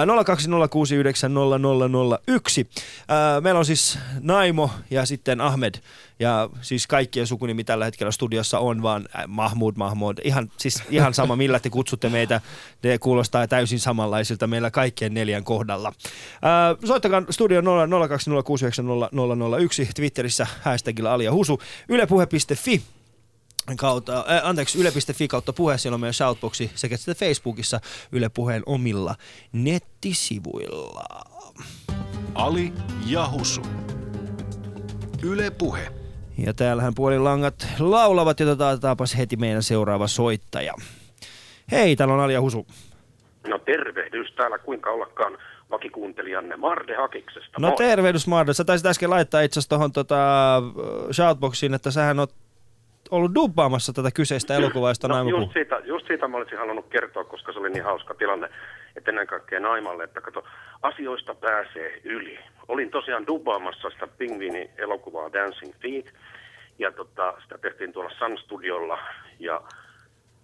020690001. Uh, meillä on siis Naimo ja sitten Ahmed ja siis kaikkien sukunimi tällä hetkellä studiossa on vaan Mahmud Mahmud. Ihan, siis ihan sama millä te kutsutte meitä, ne kuulostaa täysin samanlaisilta meillä kaikkien neljän kohdalla. Uh, soittakaa studio 020690001 Twitterissä hashtagilla Ali ja Husu, ylepuhe.fi kautta, äh, anteeksi, yle.fi kautta puhe, siellä on myös shoutboxi sekä sitten Facebookissa Yle Puheen omilla nettisivuilla. Ali Jahusu. Yle Puhe. Ja täällähän puolilangat laulavat ja otetaanpas heti meidän seuraava soittaja. Hei, täällä on Ali Husu. No tervehdys täällä, kuinka ollakaan vakikuuntelijanne Marde Hakiksesta. No tervehdys Marde, sä taisit äsken laittaa itse asiassa tuohon tota, shoutboxiin, että sähän on ollut dubbaamassa tätä kyseistä elokuvaa, josta no, just siitä, just siitä mä olisin halunnut kertoa, koska se oli niin hauska tilanne, että ennen kaikkea Naimalle, että kato, asioista pääsee yli. Olin tosiaan dubbaamassa sitä pingviini-elokuvaa Dancing Feet, ja tota, sitä tehtiin tuolla Sun Studiolla, ja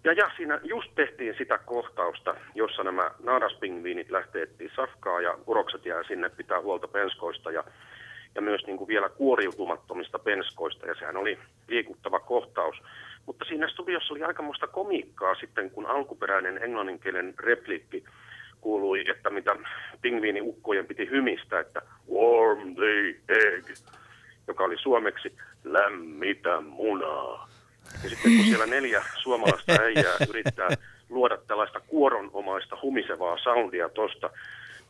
ja, ja siinä just tehtiin sitä kohtausta, jossa nämä naaraspingviinit lähtee safkaa ja urokset jää sinne pitää huolta penskoista ja ja myös niin kuin vielä kuoriutumattomista penskoista, ja sehän oli liikuttava kohtaus. Mutta siinä studiossa oli aikamoista komiikkaa sitten, kun alkuperäinen englanninkielen replikki kuului, että mitä pingviiniukkojen piti hymistä, että warm the egg, joka oli suomeksi lämmitä munaa. Ja sitten kun siellä neljä suomalaista äijää yrittää luoda tällaista kuoronomaista humisevaa soundia tosta,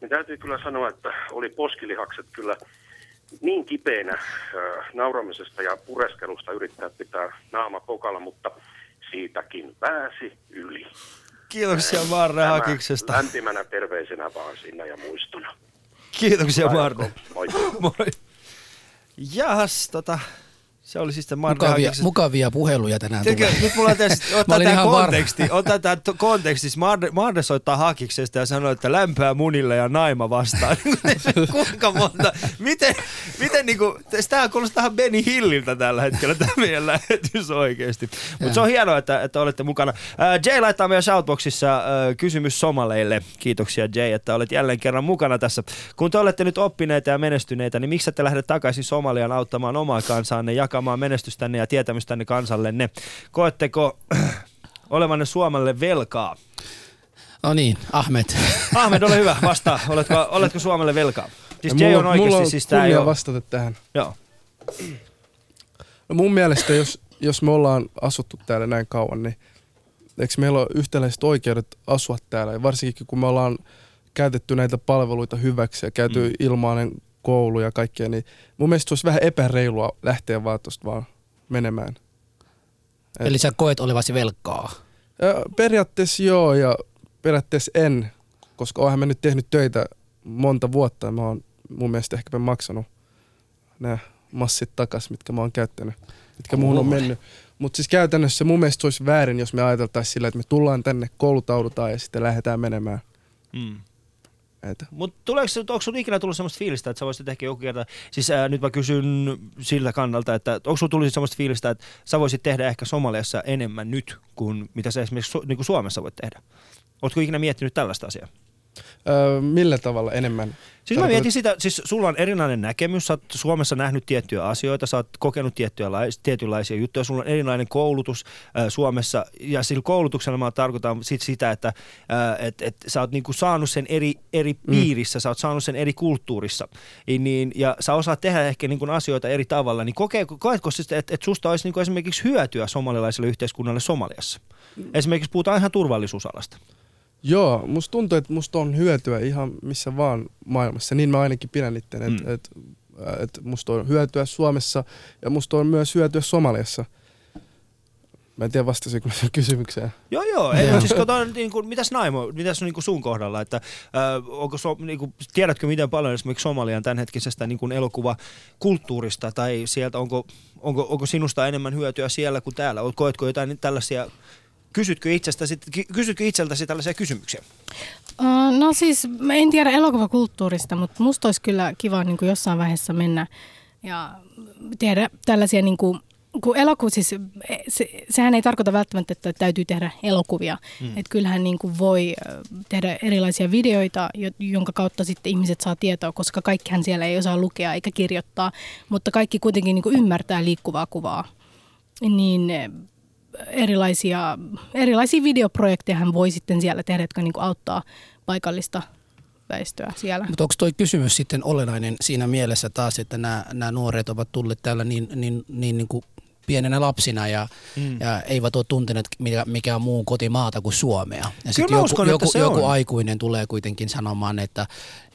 niin täytyy kyllä sanoa, että oli poskilihakset kyllä niin kipeänä äh, nauramisesta ja pureskelusta yrittää pitää naama pokalla, mutta siitäkin pääsi yli. Kiitoksia Tämä Hakiksesta. Lämpimänä terveisenä vaan sinne ja muistona. Kiitoksia jatkoa. Moi. Moi. Jahas, tota, se oli siis Mukavia, mukavia puheluja tänään Tiedätkö, tulee. nyt mulla tässä, ottaa tämä konteksti, ottaa tämä konteksti. Marde, soittaa hakiksesta ja sanoo, että lämpöä munille ja naima vastaan. Kuinka monta? Miten, miten niinku, tämä kuulostaa ihan Benny Hilliltä tällä hetkellä tämä meidän lähetys oikeasti. Mutta se on hienoa, että, että olette mukana. Äh, Jay laittaa meidän shoutboxissa äh, kysymys somaleille. Kiitoksia Jay, että olet jälleen kerran mukana tässä. Kun te olette nyt oppineita ja menestyneitä, niin miksi ette lähde takaisin Somaliaan auttamaan omaa kansaanne, jakamaan menestystänne ja tietämystänne kansallenne? Koetteko olevanne Suomelle velkaa? No niin, Ahmed. Ahmed, ole hyvä, vastaa. Oletko, oletko Suomelle velkaa? Siis Jay on oikeasti, mulla on siis tää ei ole... vastata tähän. Joo. No mun mielestä, jos, jos me ollaan asuttu täällä näin kauan, niin eikö meillä ole yhtäläiset oikeudet asua täällä? Ja varsinkin kun me ollaan käytetty näitä palveluita hyväksi ja käyty mm. ilmainen koulu ja kaikkea, niin mun mielestä se olisi vähän epäreilua lähteä vaan tosta vaan menemään. Et- Eli sä koet olevasi velkaa. Ja periaatteessa joo ja periaatteessa en, koska oonhan mä nyt tehnyt töitä monta vuotta ja mä oon mun mielestä ehkä maksanut nämä massit takas, mitkä mä oon käyttänyt, mitkä muuhun on mennyt. Mutta siis käytännössä mun mielestä se olisi väärin, jos me ajateltaisiin sillä, että me tullaan tänne, koulutaudutaan ja sitten lähdetään menemään. Mm. Et, Mutta tuleeko, onko sinulla ikinä tullut sellaista fiilistä, että sä voisit ehkä joku kerta, siis ää, nyt mä kysyn siltä kannalta, että onko sinulla tullut sellaista fiilistä, että sä voisit tehdä ehkä Somaliassa enemmän nyt kuin mitä sä esimerkiksi niin kuin Suomessa voit tehdä? Oletko ikinä miettinyt tällaista asiaa? Öö, millä tavalla enemmän? Siis mä mietin sitä, siis sulla on erilainen näkemys, sä oot Suomessa nähnyt tiettyjä asioita, sä oot kokenut tiettyjä lais, tietynlaisia juttuja, sulla on erilainen koulutus äh, Suomessa. Ja sillä koulutuksella mä tarkoitan sit sitä, että äh, et, et sä oot niinku saanut sen eri, eri piirissä, sä oot saanut sen eri kulttuurissa. Niin, ja sä osaat tehdä ehkä niinku asioita eri tavalla, niin kokee, koetko siis, että et susta olisi niinku esimerkiksi hyötyä somalilaiselle yhteiskunnalle Somaliassa? Esimerkiksi puhutaan ihan turvallisuusalasta. Joo, musta tuntuu, että musta on hyötyä ihan missä vaan maailmassa. Niin mä ainakin pidän itse, että Mm. et, et musta on hyötyä Suomessa ja musta on myös hyötyä Somaliassa. Mä en tiedä vastasinko kysymykseen. Joo, joo. Ei, mutta siis katsotaan, niin kuin, mitäs Naimo, mitäs niin kuin sun kohdalla, että äh, onko, so, niin kuin, tiedätkö miten paljon esimerkiksi Somalian tämänhetkisestä niin kuin elokuvakulttuurista, tai sieltä onko, onko, onko sinusta enemmän hyötyä siellä kuin täällä? Koetko jotain tällaisia, kysytkö, itsestäsi, ky- kysytkö itseltäsi tällaisia kysymyksiä? No siis mä en tiedä elokuvakulttuurista, mutta musta olisi kyllä kiva niin kuin jossain vaiheessa mennä ja tehdä tällaisia niin kuin kun elokuva, siis se, sehän ei tarkoita välttämättä, että täytyy tehdä elokuvia. Mm. Että kyllähän niin kuin voi tehdä erilaisia videoita, jo- jonka kautta sitten ihmiset saa tietoa, koska kaikkihan siellä ei osaa lukea eikä kirjoittaa, mutta kaikki kuitenkin niin kuin ymmärtää liikkuvaa kuvaa. Niin erilaisia, erilaisia videoprojekteja hän voi sitten siellä tehdä, jotka niin auttaa paikallista väestöä siellä. Mutta onko toi kysymys sitten olennainen siinä mielessä taas, että nämä nuoret ovat tulleet täällä niin, niin, niin, niin kuin pienenä lapsina ja, mm. ja eivät ole tunteneet mikä, mikä on muu kotimaata kuin Suomea. Ja sitten joku, uskon, että joku, se joku on. aikuinen tulee kuitenkin sanomaan, että,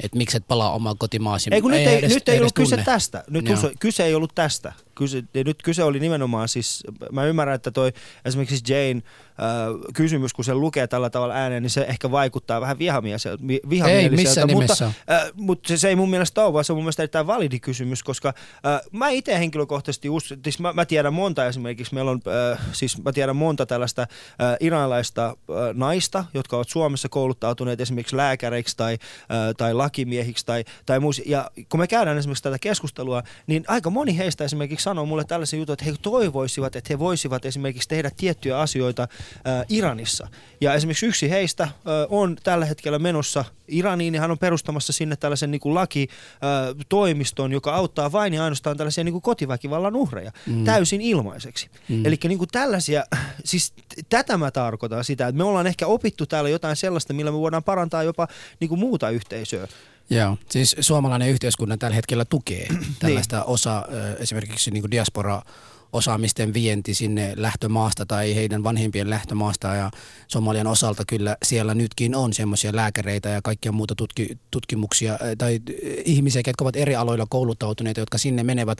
että miksi et palaa omaan kotimaasi. Ei kun nyt ei, edes- nyt ei ollut kyse tunne. tästä. Nyt Joo. kyse, kyse ei ollut tästä. Kyse, nyt kyse oli nimenomaan siis, mä ymmärrän, että toi esimerkiksi Jane kysymys, kun se lukee tällä tavalla ääneen, niin se ehkä vaikuttaa vähän vihamieliseltä. vi- vihamieliseltä missään mutta, nimessä. äh, mutta se, se ei mun mielestä ole, vaan se on mun mielestä erittäin validi kysymys, koska äh, mä itse henkilökohtaisesti, us, siis mä, mä tiedän monta esimerkiksi, meillä on, äh, siis mä tiedän monta tällaista äh, iranilaista äh, naista, jotka ovat Suomessa kouluttautuneet esimerkiksi lääkäreiksi tai, äh, tai lakimiehiksi tai, tai muus. Ja kun me käydään esimerkiksi tätä keskustelua, niin aika moni heistä esimerkiksi sanoo mulle tällaisen jutun, että he toivoisivat, että he voisivat esimerkiksi tehdä tiettyjä asioita Iranissa. Ja esimerkiksi yksi heistä äh, on tällä hetkellä menossa Iraniin ja hän on perustamassa sinne tällaisen niin kuin lakitoimiston, joka auttaa vain ja ainoastaan tällaisia niin kuin kotiväkivallan uhreja mm. täysin ilmaiseksi. Mm. Eli niin kuin tällaisia, siis tätä mä tarkoitan sitä, että me ollaan ehkä opittu täällä jotain sellaista, millä me voidaan parantaa jopa niin kuin muuta yhteisöä. Joo, siis suomalainen yhteiskunta tällä hetkellä tukee tällaista osa, ö, esimerkiksi niin diaspora osaamisten vienti sinne lähtömaasta tai heidän vanhimpien lähtömaasta ja Somalian osalta kyllä siellä nytkin on semmoisia lääkäreitä ja kaikkia muuta tutki, tutkimuksia tai ihmisiä, jotka ovat eri aloilla kouluttautuneita, jotka sinne menevät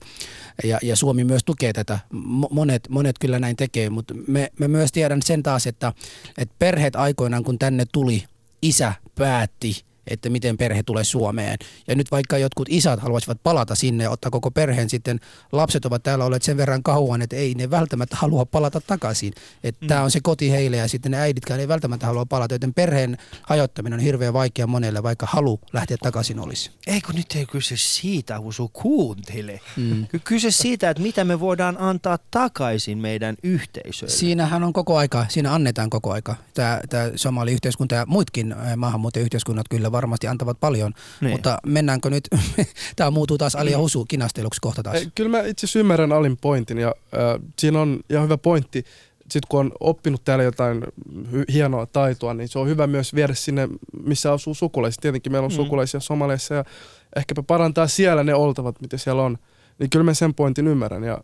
ja, ja Suomi myös tukee tätä. Mo- Monet, monet kyllä näin tekee, mutta me, me myös tiedän sen taas, että, että perheet aikoinaan kun tänne tuli, isä päätti, että miten perhe tulee Suomeen. Ja nyt vaikka jotkut isät haluaisivat palata sinne ja ottaa koko perheen sitten, lapset ovat täällä olleet sen verran kauan, että ei ne välttämättä halua palata takaisin. Että mm. tämä on se koti heille ja sitten ne äiditkään ei välttämättä halua palata, joten perheen hajottaminen on hirveän vaikea monelle, vaikka halu lähteä takaisin olisi. Eikö nyt ei kyse siitä, kun sun kuuntele. Mm. Kyse siitä, että mitä me voidaan antaa takaisin meidän yhteisöille. Siinähän on koko aika, siinä annetaan koko aika. Tämä, tämä somali-yhteiskunta ja muutkin äh, maahanmuuttajayhteiskunnat kyllä varmasti antavat paljon, Niin. mutta mennäänkö nyt, tämä muuttuu taas Ali ja Husu kinasteluksi kohta taas. Kyllä mä itse asiassa ymmärrän Alin pointin ja äh, siinä on ihan hyvä pointti. Sitten kun on oppinut täällä jotain hy- hienoa taitoa, niin se on hyvä myös viedä sinne, missä asuu sukulaiset. Tietenkin meillä on Mm. sukulaisia Somaliassa ja ehkäpä parantaa siellä ne oltavat, mitä siellä on. Niin kyllä mä sen pointin ymmärrän ja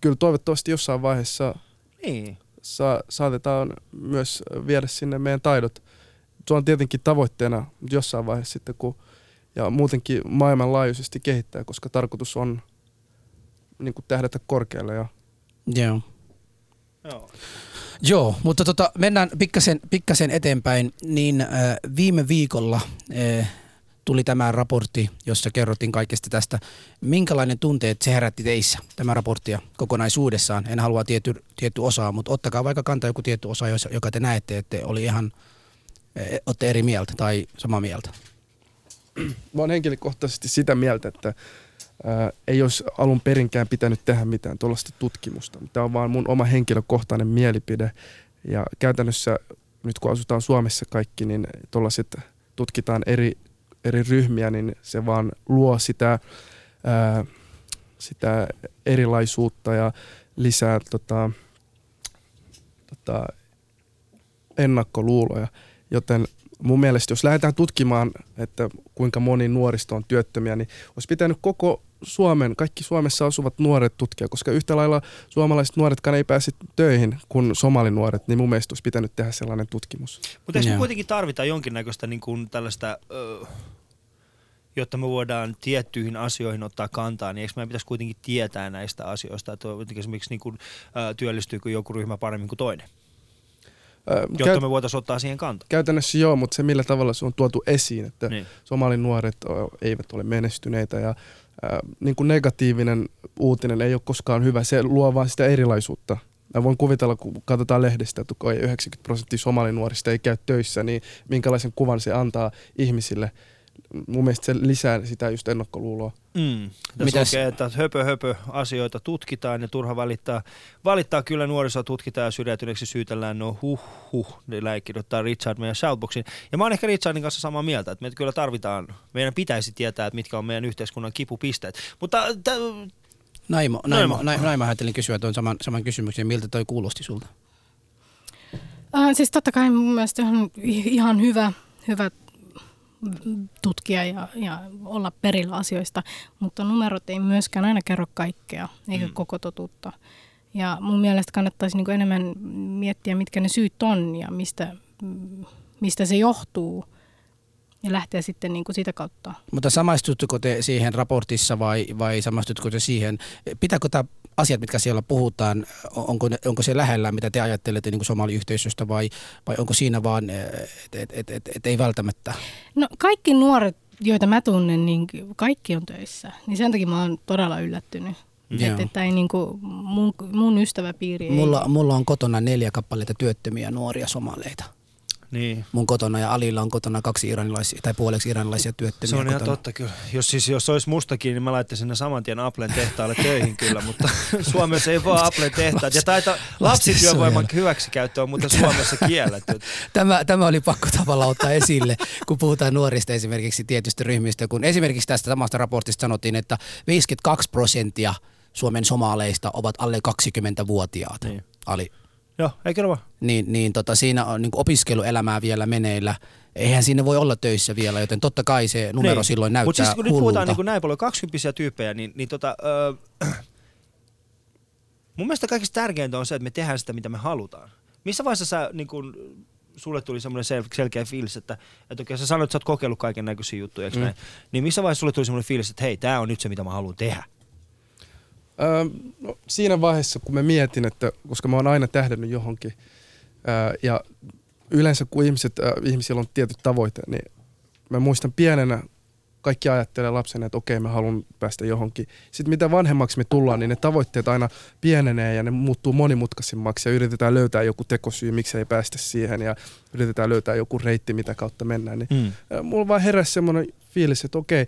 kyllä toivottavasti jossain vaiheessa Niin. sa- saatetaan myös viedä sinne meidän taidot. Se on tietenkin tavoitteena jossain vaiheessa sitten, kun ja muutenkin maailmanlaajuisesti kehittää, koska tarkoitus on niin kuin tähdätä korkealle. Ja Joo. Joo. Joo, mutta tota, mennään pikkasen, pikkasen eteenpäin. Niin äh, viime viikolla äh, tuli tämä raportti, jossa kerrottiin kaikesta tästä. Minkälainen tunteet se herätti teissä, tämä raporttia kokonaisuudessaan? En halua tietty, tietty osaa, mutta ottakaa vaikka kantaa joku tietty osa, jos- joka te näette, että oli ihan, äh, olette eri mieltä tai samaa mieltä. mä oon henkilökohtaisesti sitä mieltä, että ää, ei olisi alun perinkään pitänyt tehdä mitään tuollaista tutkimusta. Tämä on vaan mun oma henkilökohtainen mielipide. Ja käytännössä nyt kun asutaan Suomessa kaikki, niin tuollaiset tutkitaan eri, eri ryhmiä, niin se vaan luo sitä, ää, sitä erilaisuutta ja lisää tota, tota, ennakkoluuloja. Joten mun mielestä, jos lähdetään tutkimaan, että kuinka moni nuorista on työttömiä, niin olisi pitänyt koko Suomen, kaikki Suomessa asuvat nuoret tutkia, koska yhtä lailla suomalaiset nuoretkaan ei pääse töihin kuin somalinuoret, niin mun mielestä olisi pitänyt tehdä sellainen tutkimus. Mutta eikö kuitenkin tarvita jonkinnäköistä niin kuin tällaista, ö, jotta me voidaan tiettyihin asioihin ottaa kantaa, niin eikö meidän pitäisi kuitenkin tietää näistä asioista, että esimerkiksi niin kuin, ö, työllistyykö joku ryhmä paremmin kuin toinen, jotta Käy, me voitaisiin ottaa siihen kantaa. käytännössä joo, mutta se millä tavalla se on tuotu esiin, että Niin. somalin nuoret eivät ole menestyneitä ja ää, niin kuin negatiivinen uutinen ei ole koskaan hyvä, se luo vaan sitä erilaisuutta. Mä voin kuvitella, kun katsotaan lehdistä, että kun ei 90 prosenttia somalinuorista ei käy töissä, niin minkälaisen kuvan se antaa ihmisille. Mun mielestä se lisää sitä just ennakkoluuloa. Mm. Tässä Mitäs- lukee, että höpö höpö asioita tutkitaan ja turha valittaa. Valittaa kyllä nuorisoa tutkitaan ja syrjäytyneeksi syytellään, no huh huh, ne kirjoittaa Richard meidän shoutboxiin. Ja mä oon ehkä Richardin kanssa samaa mieltä, että me kyllä tarvitaan, meidän pitäisi tietää, että mitkä on meidän yhteiskunnan kipupisteet. Mutta t- Naimo, Naimo. Naimo, Naimo, ajattelin kysyä tuon saman, saman kysymyksen, miltä toi kuulosti sulta? Äh, siis totta kai mun mielestä on ihan hyvä, hyvä tutkia ja, ja olla perillä asioista, mutta numerot ei myöskään aina kerro kaikkea, eikä mm. koko totuutta. Ja mun mielestä kannattaisi niin enemmän miettiä, mitkä ne syyt on ja mistä, mistä se johtuu. Ja lähteä sitten niin kuin sitä kautta. Mutta samaistutteko te siihen raportissa vai, vai samaistutko te siihen, pitääkö tämä asiat, mitkä siellä puhutaan, onko, ne, onko se lähellä, mitä te ajattelette niin kuin somaliyhteisöstä vai, vai onko siinä vaan, että et, et, et, et ei välttämättä? No kaikki nuoret, joita mä tunnen, niin kaikki on töissä. Niin sen takia mä oon todella yllättynyt. Joo. Että, että ei niin kuin mun, mun ystäväpiiri ei... Mulla, mulla on kotona neljä kappaletta työttömiä nuoria somaleita. Niin. Mun kotona ja Alilla on kotona kaksi iranilaisia tai puoleksi iranilaisia työttömiä Se on ihan kotona. totta kyllä. Jos, siis, jos olisi mustakin, niin mä laittaisin ne saman tien Applen tehtaalle töihin kyllä, mutta Suomessa ei voi Applen tehtaat. Ja taita lapsityövoiman hyväksikäyttö on muuten Suomessa kielletty. Tämä, tämä oli pakko tavallaan ottaa esille, kun puhutaan nuorista esimerkiksi tietystä ryhmistä. Kun esimerkiksi tästä samasta raportista sanottiin, että 52 prosenttia Suomen somaaleista ovat alle 20-vuotiaat. Niin. Ali. Joo, eikö ole vaan? Niin, niin tota, siinä on niin opiskeluelämää vielä meneillä eihän sinne voi olla töissä vielä, joten totta kai se numero Niin. silloin näyttää Mutta siis kun nyt hullulta. puhutaan niin kuin näin paljon 20 tyyppejä, niin, niin tota, öö, mun mielestä kaikista tärkeintä on se, että me tehdään sitä, mitä me halutaan. Missä vaiheessa sä, niin kun, sulle tuli semmoinen sel- selkeä fiilis, että, että okei, sä sanoit, että sä oot kokeillut kaiken näköisiä juttuja, eikö Mm. näin? Niin missä vaiheessa sulle tuli semmoinen fiilis, että hei, tää on nyt se, mitä mä haluan tehdä? Öö, no, siinä vaiheessa, kun mä mietin, että koska mä oon aina tähdännyt johonkin öö, ja yleensä kun ihmiset, öö, ihmisillä on tietty tavoite, niin mä muistan pienenä kaikki ajattelee lapsena, että okei mä haluan päästä johonkin. Sitten mitä vanhemmaksi me tullaan, niin ne tavoitteet aina pienenee ja ne muuttuu monimutkaisemmaksi ja yritetään löytää joku tekosyy, miksi ei päästä siihen ja yritetään löytää joku reitti, mitä kautta mennään. Niin Mm. Ö, mulla vaan heräsi semmoinen fiilis, että okei,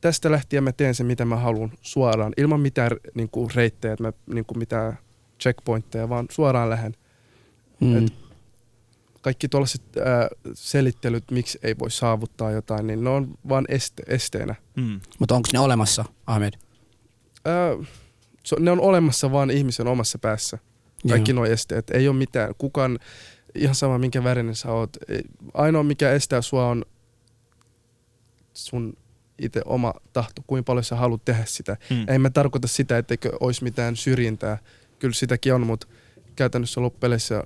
tästä lähtien mä teen sen, mitä mä haluan suoraan, ilman mitään niin kuin, reittejä, että mä, niin kuin, mitään checkpointteja, vaan suoraan lähden. Mm. Et kaikki tuollaiset äh, selittelyt, miksi ei voi saavuttaa jotain, niin ne on vaan este, esteenä. Mm. Mutta onko ne olemassa, Ahmed? Äh, so, ne on olemassa vaan ihmisen omassa päässä. Kaikki nuo esteet. Ei ole mitään. Kukaan, ihan sama minkä värinen sä oot. Ainoa mikä estää sua on sun itse oma tahto, kuinka paljon sä haluat tehdä sitä. Mm. Ei mä tarkoita sitä, etteikö olisi mitään syrjintää. Kyllä sitäkin on, mutta käytännössä loppupeleissä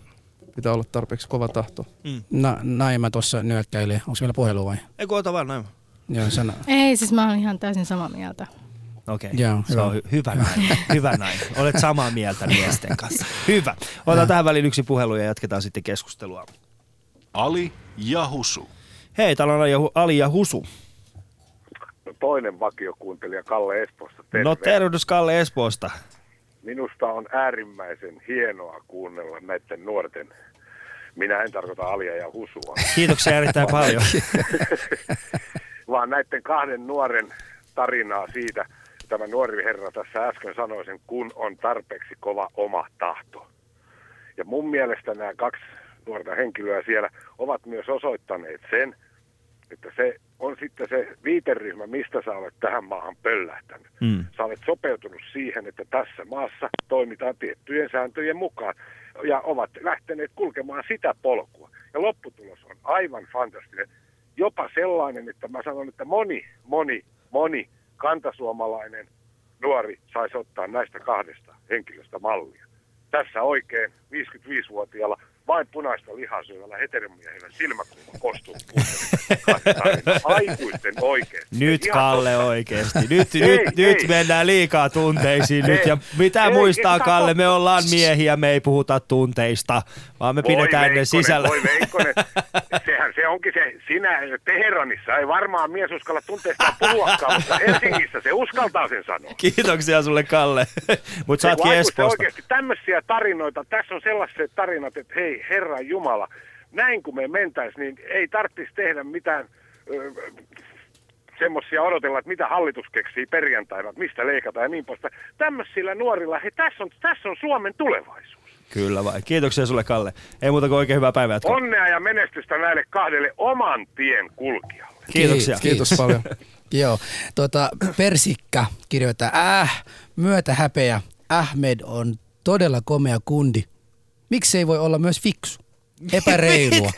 pitää olla tarpeeksi kova tahto. Mm. Na, Naima tuossa nyökkäilee. Onko vielä puhelu vai? Ei kun ota vaan näin. Joo, sana. Ei, siis mä olen ihan täysin samaa mieltä. Okei, Joo, se hyvä. on hy- hyvä näin. hyvä näin. Olet samaa mieltä miesten kanssa. Hyvä. Otetaan tähän väliin yksi puhelu ja jatketaan sitten keskustelua. Ali ja Husu. Hei, täällä on Ali ja Husu. Toinen vakiokuuntelija Kalle Espoosta. Terve. No tervehdys Kalle Espoosta. Minusta on äärimmäisen hienoa kuunnella näiden nuorten, minä en tarkoita Alia ja Husua, Kiitoksia erittäin paljon. vaan näiden kahden nuoren tarinaa siitä, tämä nuori herra tässä äsken sanoi sen, kun on tarpeeksi kova oma tahto. Ja mun mielestä nämä kaksi nuorta henkilöä siellä ovat myös osoittaneet sen, että se on sitten se viiteryhmä, mistä sä olet tähän maahan pöllähtänyt. Mm. Sä olet sopeutunut siihen, että tässä maassa toimitaan tiettyjen sääntöjen mukaan ja ovat lähteneet kulkemaan sitä polkua. Ja lopputulos on aivan fantastinen. Jopa sellainen, että mä sanon, että moni, moni, moni kantasuomalainen nuori saisi ottaa näistä kahdesta henkilöstä mallia. Tässä oikein 55-vuotiaalla vain punaista lihaa syövällä heteromiehellä silmäkulma kostuu Aikuisten oikein. Nyt Kalle totta. oikeesti. Nyt, Ei, nyt, ei. nyt mennään liikaa tunteisiin nyt. Ei. Ja mitä Ei, muistaa ei, Kalle, me ollaan miehiä, me ei puhuta tunteista, vaan me Voi pidetään ne sisällä. Voi Veikkonen, sehän se onkin se, sinä Teheranissa ei varmaan mies uskalla tunteistaan puhuakaan, mutta Helsingissä se uskaltaa sen sanoa. Kiitoksia sulle Kalle. Mutta sä ootkin Espoosta. oikeasti tämmöisiä tarinoita, tässä on sellaiset tarinat, että hei, Herran Jumala, näin kun me mentäis, niin ei tarvitsisi tehdä mitään semmoisia odotella, että mitä hallitus keksii perjantaina, mistä leikataan ja niin poispäin. Tämmöisillä nuorilla, hei, tässä on, tässä on Suomen tulevaisuus. Kyllä vai. Kiitoksia sulle Kalle. Ei muuta kuin oikein hyvää päivää jatkoa. Onnea ja menestystä näille kahdelle oman tien kulkijalle. Kiitoksia. Kiitos paljon. Joo, tota, Persikka kirjoittaa, äh, myötä häpeä, Ahmed on todella komea kundi. Miksi ei voi olla myös fiksu? Epäreilua.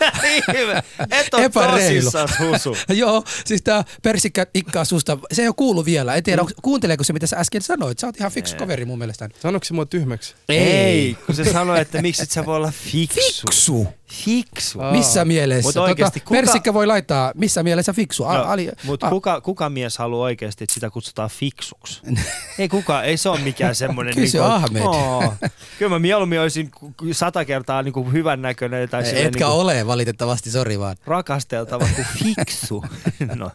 Et ole Epäreilu. tosissaan husu. Joo, siis tää persikkä ikkaa susta, se ei ole kuulu vielä. En tiedä, onko- kuunteleeko se mitä sä äsken sanoit. Sä oot ihan fiksu kaveri mun mielestä. Sanoiko se mua tyhmäksi? Ei, kun se sanoi, että miksi et sä voi olla fiksu. Fiksu? Fiksu. Aa. Missä mielessä? Mut oikeesti, kuka- Persikkä voi laittaa, missä mielessä fiksu? No, ali, mutta kuka, kuka mies haluaa oikeasti, että sitä kutsutaan fiksuksi? ei kuka, ei se ole mikään semmoinen... Kysy Ahmed. Oo. Kyllä mä mieluummin olisin sata kertaa niin kuin hyvännäköinen tai silleen Etkä niin kuin ole valitettavasti, sori vaan. rakasteltava kuin fiksu. no,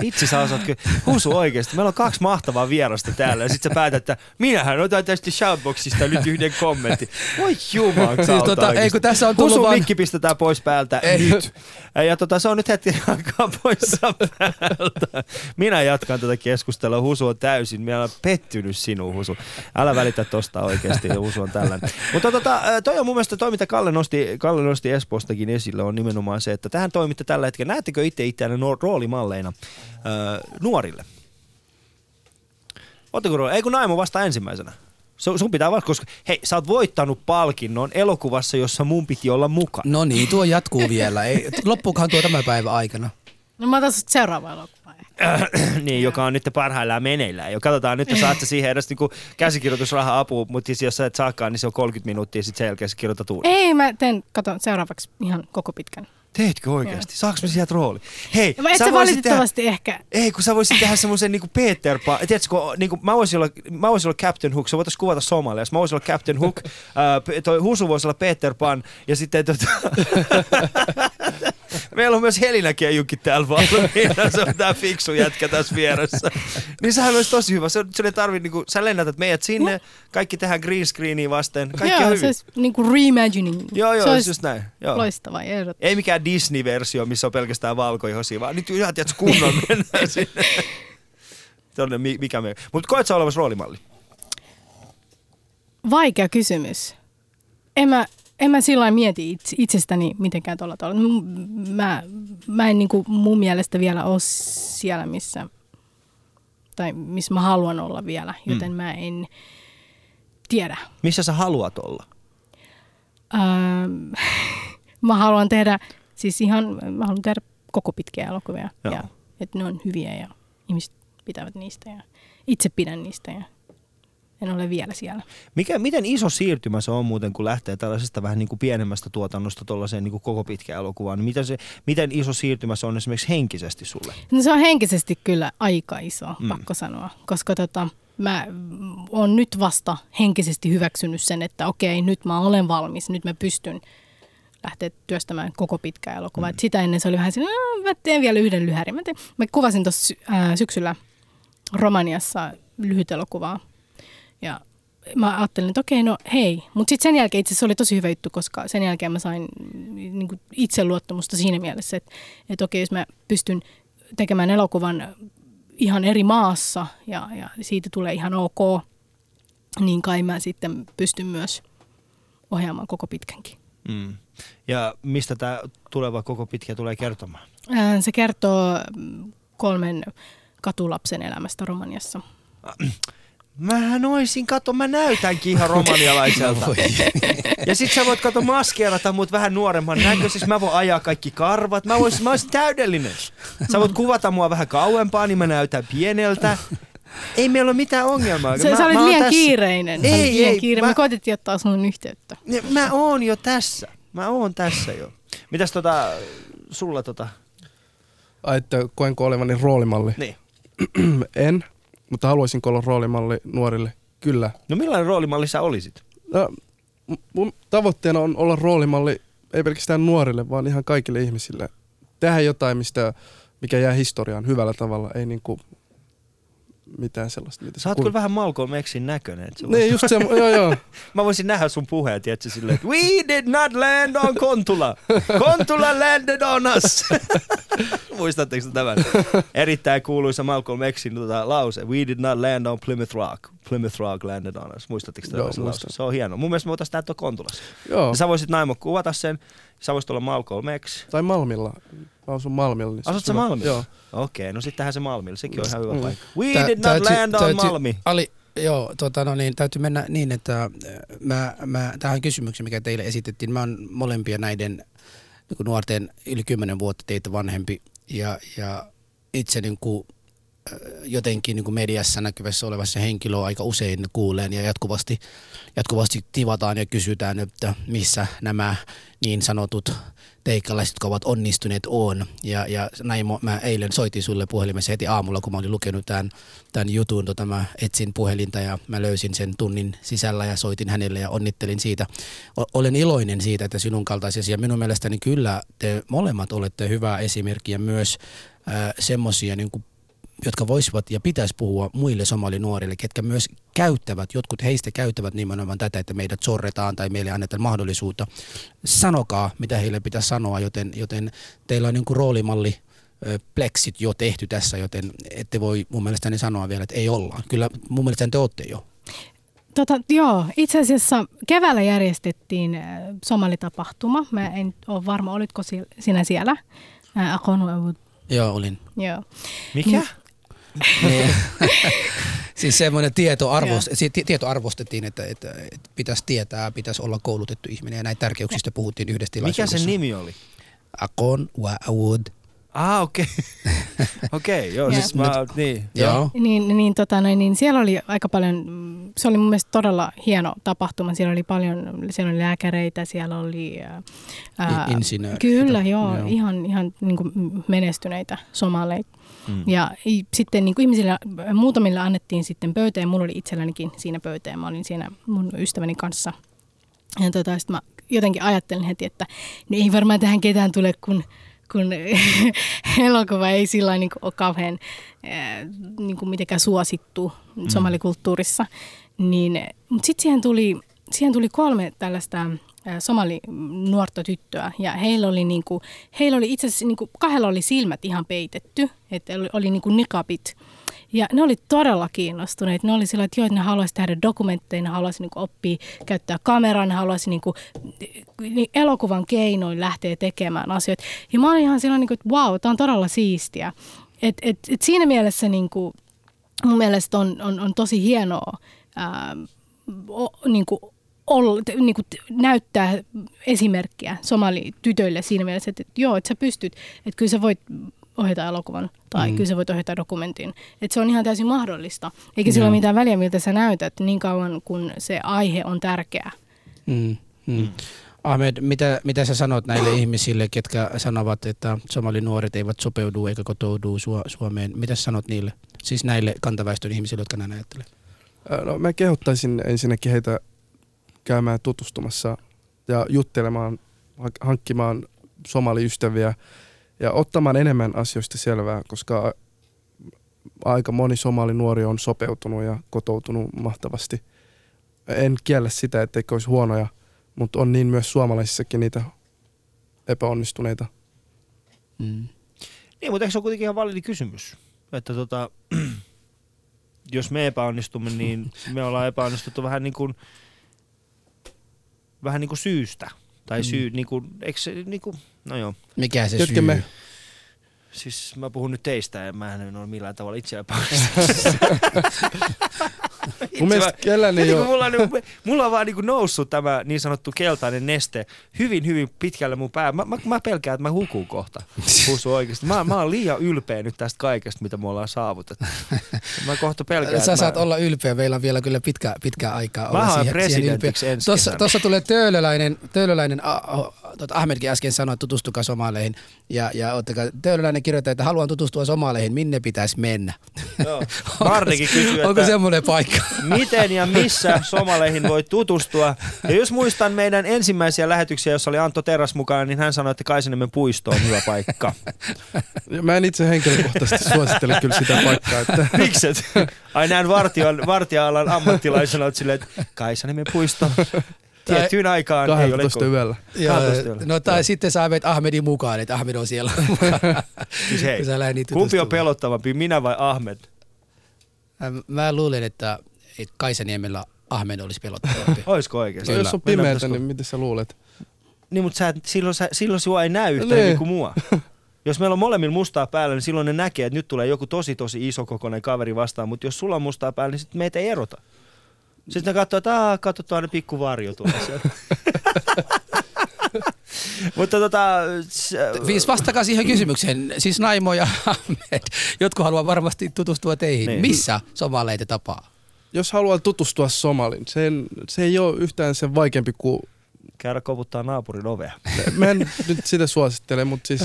vitsi sä osaat kyllä. Husu oikeasti. Meillä on kaksi mahtavaa vierasta täällä ja sit sä päätät, että minähän otan tästä shoutboxista nyt yhden kommentin. Voi juman kautta Siis tota, ei, kun tässä on tullut Husun vaan- mikki pistetään pois päältä Ei. nyt. Ja tota, se on nyt hetki aikaa poissa päältä. Minä jatkan tätä keskustelua. Husu on täysin. Minä olen pettynyt sinuun, Husu. Älä välitä tosta oikeasti. Husu on tällainen. Mutta tota, toi on mun mielestä toi, mitä Kalle nosti, Kalle nosti Espoostakin esille, on nimenomaan se, että tähän toimitte tällä hetkellä. Näettekö itse itseänne no- roolimalleina ö, nuorille? Otteko rooli? Ei kun Naimo vasta ensimmäisenä. Sun, sun pitää vaan, koska hei, sä oot voittanut palkinnon elokuvassa, jossa mun piti olla mukana. No niin, tuo jatkuu vielä. Ei, loppuukohan tuo tämän päivän aikana? No mä otan seuraava elokuva. niin, joka on nyt parhaillaan meneillään. Jo katsotaan, nyt saat sä siihen edes niinku käsikirjoitusraha apua, mutta siis jos sä et saakaan, niin se on 30 minuuttia, sitten sen jälkeen sä kirjoitat uuden. Ei, mä teen, kato, seuraavaksi ihan koko pitkän. Teetkö oikeasti? Saaks me sieltä rooli? Hei, No, et sä valitettavasti ehkä. Ei, kun sä voisit tehdä semmoisen niinku Peter Pan. Tiedätkö, kun niinku, mä, voisin olla, mä voisin olla Captain Hook, sä voitais kuvata Somaliassa. Mä voisin olla Captain Hook, pe- toi Husu voisi olla Peter Pan, ja sitten tota... Meillä on myös Helinäkin ja Jukki täällä valmiina. Se on tää fiksu jätkä tässä vieressä. Niin sehän olisi tosi hyvä. Se, se ei tarvi, niinku, sä lennätät meidät sinne, kaikki tehdään green screeniin vasten. Kaikki on Joo, hyvin. se olisi niinku reimagining. Joo, joo, se se olisi just näin. Joo. loistava. Ehdot. Ei mikään Disney-versio, missä on pelkästään valkoihosia, vaan nyt ihan tiedätkö, kunnon mennään sinne. Tonne, mi- mikä me... Mutta koet sä olevasi roolimalli? Vaikea kysymys. En mä, en mä sillä mieti itse, itsestäni mitenkään tuolla tavalla. M- Mä, mä en niinku mun mielestä vielä ole siellä, missä, tai missä mä haluan olla vielä, joten mm. mä en tiedä. Missä sä haluat olla? Ähm, mä haluan tehdä, siis ihan, mä haluan tehdä koko pitkiä elokuvia. Joo. Ja, että ne on hyviä ja ihmiset pitävät niistä ja itse pidän niistä ja en ole vielä siellä. Mikä, miten iso siirtymä se on muuten, kun lähtee tällaisesta vähän niin kuin pienemmästä tuotannosta tuollaiseen niin kuin koko pitkään elokuvaan? Niin miten, se, miten iso siirtymä se on esimerkiksi henkisesti sulle? No se on henkisesti kyllä aika iso, Mm. pakko sanoa, koska tota, mä oon nyt vasta henkisesti hyväksynyt sen, että okei, nyt mä olen valmis, nyt mä pystyn lähteä työstämään koko pitkää elokuvaa. Mm. Sitä ennen se oli vähän siinä, "No, mä teen vielä yhden lyhärin. Mä, teen, mä kuvasin tuossa syksyllä Romaniassa lyhyt elokuvaa ja mä ajattelin, että okei, no hei. Mutta sitten sen jälkeen itse asiassa oli tosi hyvä juttu, koska sen jälkeen mä sain niin kuin itseluottamusta siinä mielessä, että, että okei, jos mä pystyn tekemään elokuvan ihan eri maassa ja, ja siitä tulee ihan ok, niin kai mä sitten pystyn myös ohjaamaan koko pitkänkin. Mm. Ja mistä tämä tuleva koko pitkä tulee kertomaan? Ää, Se kertoo kolmen katulapsen elämästä Romaniassa. Mähän oisin, kato, mä näytänkin ihan romanialaiselta. Ja sit sä voit kato maskeerata mut vähän nuoremman näköiseksi. Mä voin ajaa kaikki karvat. Mä, vois, mä oisin täydellinen. Sä voit kuvata mua vähän kauempaa, niin mä näytän pieneltä. Ei meillä ole mitään ongelmaa. Se, mä, sä olit mä liian tässä. kiireinen. Ei, olit liian ei, kiireinen. mä- Me koitettiin ottaa sun yhteyttä. Ja Mä oon jo tässä. Mä oon tässä jo. Mitäs tota, sulla tota, Ai, että koenko olevani roolimalli? niin. en, mutta haluaisinko olla roolimalli nuorille? Kyllä. No millainen roolimalli sä olisit? No, mun tavoitteena on olla roolimalli ei pelkästään nuorille, vaan ihan kaikille ihmisille. Tehdä jotain, mistä, mikä jää historiaan hyvällä tavalla, ei niinku mitään sellaista. Mitä Sä oot kyllä vähän Malcolm Xin näköinen. sä Niin, just se, joo joo. Mä voisin nähdä sun puheen, tiedätkö, silleen, että we did not land on Kontula. Kontula landed on us. Muistatteko te tämän? Erittäin kuuluisa Malcolm Xin tota, lause. We did not land on Plymouth Rock. Plymouth Rock landed on us. Muistatteko te Joo, tällaisen lause? Se on hieno. Mun mielestä me voitaisiin tuon Kontulassa. joo. Ja sä voisit Naimo kuvata sen. Sä voisit olla Malcolm X. Tai Malmilla. Mä asun Malmilla. Niin Asut sä. Malmilla? Joo. Okei, no sittenhän se Malmilla. Sekin on ihan hyvä Mm. paikka. We Tä- did not täytyy- land on täytyy- Malmi. Ali, joo, tota, no niin, täytyy mennä niin, että äh, mä, mä, tähän kysymykseen, mikä teille esitettiin, mä oon molempia näiden niin nuorten yli 10 vuotta teitä vanhempi ja, ja itse niin kuin, jotenkin niin kuin mediassa näkyvässä olevassa henkilöä aika usein kuulen ja jatkuvasti, jatkuvasti tivataan ja kysytään, että missä nämä niin sanotut teikkalaiset, jotka ovat onnistuneet, on. Ja, ja näin mä eilen soitin sulle puhelimessa heti aamulla, kun mä olin lukenut tämän, tämän jutun. Tota, mä etsin puhelinta ja mä löysin sen tunnin sisällä ja soitin hänelle ja onnittelin siitä. O- olen iloinen siitä, että sinun kaltaisesi ja minun mielestäni kyllä te molemmat olette hyvää esimerkkiä myös äh, semmoisia niin kuin jotka voisivat ja pitäisi puhua muille somalinuorille, ketkä myös käyttävät, jotkut heistä käyttävät nimenomaan tätä, että meidät sorretaan tai meille annetaan mahdollisuutta. Sanokaa, mitä heille pitäisi sanoa, joten, joten teillä on niin kuin roolimalli pleksit jo tehty tässä, joten ette voi mun mielestäni sanoa vielä, että ei olla. Kyllä mun mielestäni te olette jo. Tota, joo, itse asiassa keväällä järjestettiin somalitapahtuma. Mä en ole varma, olitko si- sinä siellä? Äh, Akonu. Joo, olin. Joo. Mikä? Niin. Siis semmoinen tieto, arvost, si- ti- tieto arvostettiin, että, että, että pitäisi tietää, pitäisi olla koulutettu ihminen ja näin tärkeyksistä puhuttiin yhdessä Mikä tilaisuudessa. sen nimi oli? Akon wa award. Ah, okei. okei, okay, joo, siis mä, niin. Joo. Niin, niin, tota, noin, niin siellä oli aika paljon, se oli mun mielestä todella hieno tapahtuma. Siellä oli paljon, siellä oli lääkäreitä, siellä oli... Ää. Kyllä, joo, Joo. ihan, ihan niin kuin menestyneitä somaleita. Mm. Ja sitten niin kuin ihmisille, muutamille annettiin sitten pöytä ja mulla oli itsellänikin siinä pöytä ja mä olin siinä mun ystäväni kanssa. Ja tota, sitten mä jotenkin ajattelin heti, että no ei varmaan tähän ketään tule, kun, kun elokuva ei sillä niin ole kauhean niin kuin mitenkään suosittu somalikulttuurissa. Niin, mutta sitten siihen tuli, siihen tuli kolme tällaista somali nuorta tyttöä ja heillä oli, niinku, heillä oli itse asiassa niinku, kahdella oli silmät ihan peitetty, että oli, oli niinku nikapit. Ja ne oli todella kiinnostuneet. Ne oli sillä, että joo, että ne haluaisi tehdä dokumentteja, ne haluaisi niinku oppia käyttää kameraa, ne haluaisi niinku, niin elokuvan keinoin lähteä tekemään asioita. Ja mä olin ihan sillä niinku, että wow, tämä on todella siistiä. Et, et, et siinä mielessä niinku, mun mielestä on, on, on tosi hienoa ää, o, niin kuin, ol, niin kuin, näyttää esimerkkiä somalitytöille siinä mielessä, että, että joo, että sä pystyt, että kyllä sä voit ohjata elokuvan tai mm. kyllä sä voit ohjata dokumentin. Että se on ihan täysin mahdollista. Eikä sillä ole mitään väliä, miltä sä näytät, niin kauan kun se aihe on tärkeä. Mm, mm. Ahmed, mitä, mitä sä sanot näille ihmisille, ketkä sanovat, että somalinuoret eivät sopeudu eikä kotoudu Su- Suomeen? Mitä sä sanot niille? Siis näille kantaväestön ihmisille, jotka näin ajattelee. No, mä kehottaisin ensinnäkin heitä käymään tutustumassa ja juttelemaan, hank- hankkimaan somaliystäviä ja ottamaan enemmän asioista selvää, koska aika moni somali nuori on sopeutunut ja kotoutunut mahtavasti. En kiellä sitä, etteikö olisi huonoja, mutta on niin myös suomalaisissakin niitä epäonnistuneita. Mm. Niin, mutta eikö se ole kuitenkin ihan validi kysymys? Että tota, jos me epäonnistumme, niin me ollaan epäonnistuttu vähän niin kuin, vähän niin kuin syystä. Tai syy, niin kuin, eikö se niin kuin, no joo. Mikä se Ketkä syy? me- Siis mä puhun nyt teistä ja mä en ole millään tavalla itse epäonnistunut. Mun mielestä ole... mulla, on, niinku- mulla on vaan niinku noussut tämä niin sanottu keltainen neste hyvin, hyvin pitkälle mun pää. Mä, mä, mä pelkään, että mä hukun kohta. Husu oikeasti. Mä, mä oon liian ylpeä nyt tästä kaikesta, mitä me ollaan saavutettu. Mä kohta pelkään. Sä saat mä... olla ylpeä, meillä on vielä kyllä pitkä, pitkä aikaa olla Mä oon siihen, siihen ylpeä. presidentiksi ensi Tuossa, kesänä. tuossa tulee töölöläinen, töölöläinen a, a, tuota Ahmedkin äsken sanoi, että tutustukaa somaleihin. Ja, ja ottakaa, töölöläinen kirjoittaa, että haluan tutustua somaleihin, minne pitäisi mennä. Joo. Marnikin kysyy, Onko että semmoinen paikka? miten ja missä somaleihin voi tutustua. Ja jos muistan meidän ensimmäisiä lähetyksiä, jossa oli Antto Teräs mukana, niin hän sanoi, että Kaisaniemen puisto on hyvä paikka. Mä en itse henkilökohtaisesti suosittele kyllä sitä paikkaa. Että Mikset? Ai näin vartion, vartija-alan ammattilaisena olet silleen, että Kaisaniemen puisto tiettyyn aikaan ei ole 12 yöllä. Joo, 12 yöllä. no tai sitten sä vet Ahmedin mukaan, että Ahmed on siellä. Siis hei, kumpi on pelottavampi, minä vai Ahmed? Mä luulen, että Kaisaniemellä Ahmed olisi pelottavampi. Oisko oikeasti? No, jos on pimeätä, niin miten sä luulet? Niin, mutta sä, silloin, sä, silloin sua ei näy yhtä Niin. kuin mua. Jos meillä on molemmilla mustaa päällä, niin silloin ne näkee, että nyt tulee joku tosi tosi iso kokoinen kaveri vastaan, mutta jos sulla on mustaa päällä, niin sitten meitä ei erota. Sitten ne katsoo, että aah, katso tuonne pikku varjo tuolla sieltä. mutta tota... s- Siis vastakaa siihen kysymykseen. Siis Naimo ja Ahmed, jotkut haluaa varmasti tutustua teihin. Niin. Missä somaleita tapaa? Jos haluaa tutustua Somalin, sen, se ei ole yhtään sen vaikeampi kuin... Käydä koputtaa naapurin ovea. Mä en nyt sitä suosittele, mutta siis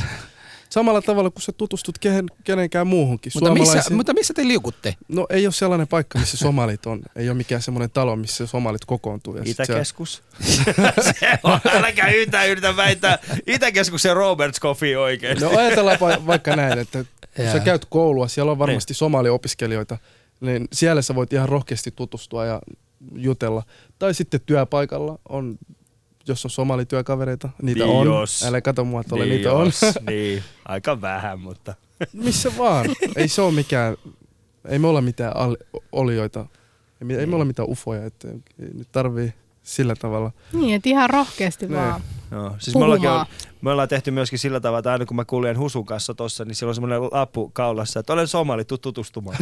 samalla tavalla kuin sä tutustut kehen, kenenkään muuhunkin. Mutta missä, mutta missä te liukutte? No ei ole sellainen paikka, missä somalit on. Ei ole mikään semmoinen talo, missä somalit kokoontuu. Ja Itäkeskus. se on, älkää yhtään yritä väittää. Itäkeskuksen Roberts Coffee oikeesti. No ajatellaan va- vaikka näin, että kun sä käyt koulua, siellä on varmasti somaliopiskelijoita, niin siellä sä voit ihan rohkeasti tutustua ja jutella. Tai sitten työpaikalla on, jos on somalityökavereita, niitä Niin on. jos. Älä kato mua tuolle, niin niitä on. niin, aika vähän, mutta... Missä vaan. Ei se ole mikään, ei me olla mitään al- olioita. Ei, me- ei me olla mitään ufoja, että ei nyt tarvii sillä tavalla. Niin, että ihan rohkeasti Niin. vaan Joo, siis me, puhumaan. me ollaan tehty myöskin sillä tavalla, että aina kun mä kuljen Husun kanssa tossa, niin siellä on semmoinen lappu kaulassa, että olen somali, tuu tutustumaan.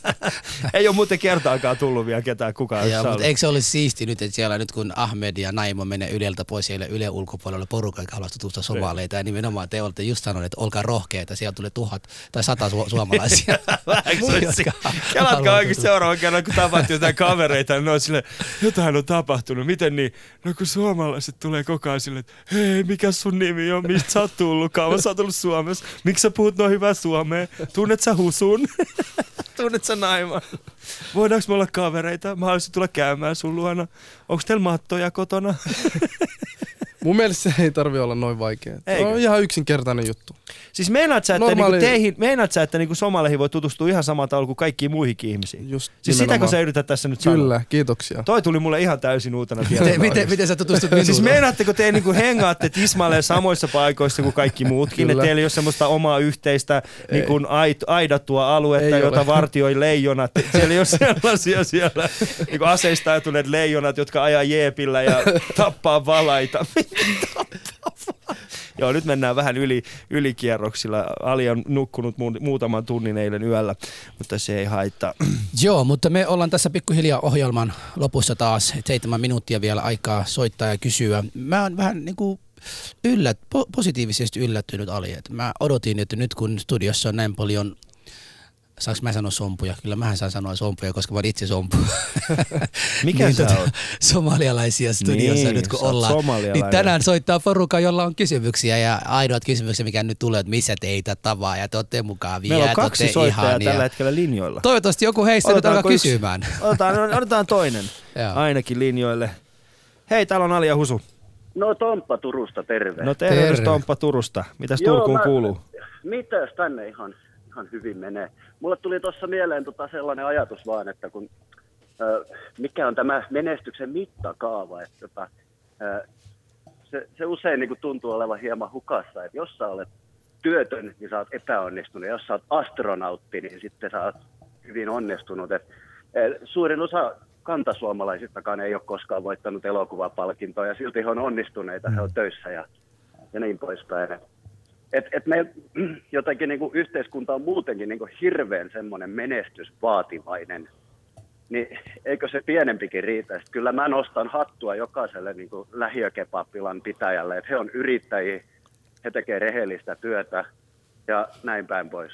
Ei ole muuten kertaakaan tullut vielä ketään kukaan. Joo, saa mutta eikö se olisi siisti nyt, että siellä nyt kun Ahmed ja Naimo menee Yleltä pois siellä Yle ulkopuolella porukka, joka haluaa tutustua somaleita ja nimenomaan te olette just sanoneet, että olkaa rohkeita, siellä tulee tuhat tai sata su- suomalaisia. Kelatkaa oikein seuraavan kerran, kun tapaat jotain kavereita, niin ne on sille, jotain on tapahtunut. Miten niin? No kun suomalaiset tulee koko ajan silleen, että hei, mikä sun nimi on, mistä sä oot tullut, kauan sä oot ollut Suomessa, miksi sä puhut noin hyvää suomea, tunnet sä husun, tunnet sä naiman. Voidaanko me olla kavereita? Mä haluaisin tulla käymään sun luona. Onko teillä mattoja kotona? Mun mielestä se ei tarvi olla noin vaikea. Se on ihan yksinkertainen juttu. Siis meinaat sä, että, Normaali- niinku teihin, meinaat sä, että niinku somaleihin voi tutustua ihan samalla tavalla kuin kaikkiin muihinkin ihmisiin? Just Siis sitäkö nimenomaan. sä yrität tässä nyt sanoa? Kyllä, kiitoksia. Toi tuli mulle ihan täysin uutena Miten, tiedona. miten, miten sä tutustut minuun? Siis meinaatteko te niinku hengaatte tismalleen samoissa paikoissa kuin kaikki muutkin? Kyllä. Että teillä ei ole semmoista omaa yhteistä niinku ait, aidattua aluetta, Ei jota ole. vartioi leijonat. Siellä ei ole sellaisia siellä niinku aseistautuneet leijonat, jotka ajaa jeepillä ja tappaa valaita. Joo, nyt mennään vähän yli, ylikierroksilla. Ali on nukkunut mu- muutaman tunnin eilen yöllä, mutta se ei haittaa. Joo, mutta me ollaan tässä pikkuhiljaa ohjelman lopussa taas. Seitsemän minuuttia vielä aikaa soittaa ja kysyä. Mä oon vähän niin kuin yllät, po- positiivisesti yllättynyt Ali. Mä odotin, että nyt kun studiossa on näin paljon Saanko mä sanoa sompuja? Kyllä mähän saan sanoa sompuja, koska mä oon itse sompu. Mikä sä tota, oot? Somalialaisia studiossa Niin, nyt kun ollaan. Niin tänään soittaa porukka, jolla on kysymyksiä ja ainoat kysymykset, mikä nyt tulee, että missä teitä tavaa ja te olette mukavia. Meillä on kaksi soittajaa ihania. tällä hetkellä linjoilla. Toivottavasti joku heistä nyt alkaa yksi? kysymään. Otetaan, otetaan toinen ainakin linjoille. Hei, täällä on Ali ja Husu. No Tomppa Turusta, terve. No tervehdys Terve. Tomppa Turusta. Mitäs Joo, Turkuun mä- kuuluu? Mitäs tänne ihan, ihan hyvin menee? Mulle tuli tuossa mieleen tota sellainen ajatus vaan, että kun, ö, mikä on tämä menestyksen mittakaava, että tota, ö, se, se usein niin kuin tuntuu olevan hieman hukassa, että jos sä olet työtön, niin sä oot epäonnistunut, jos sä oot astronautti, niin sitten sä oot hyvin onnistunut. Et, et, suurin osa kantasuomalaisistakaan ei ole koskaan voittanut elokuvapalkintoa, ja silti he on onnistuneita, he on töissä ja, ja niin poispäin. Et, et, et me jotenkin niin kuin yhteiskunta on muutenkin niin kuin hirveän semmoinen menestysvaativainen, niin eikö se pienempikin riitä? Sitten kyllä mä nostan hattua jokaiselle niin kuin lähiökepapilan pitäjälle, että he on yrittäjiä, he tekee rehellistä työtä ja näin päin pois.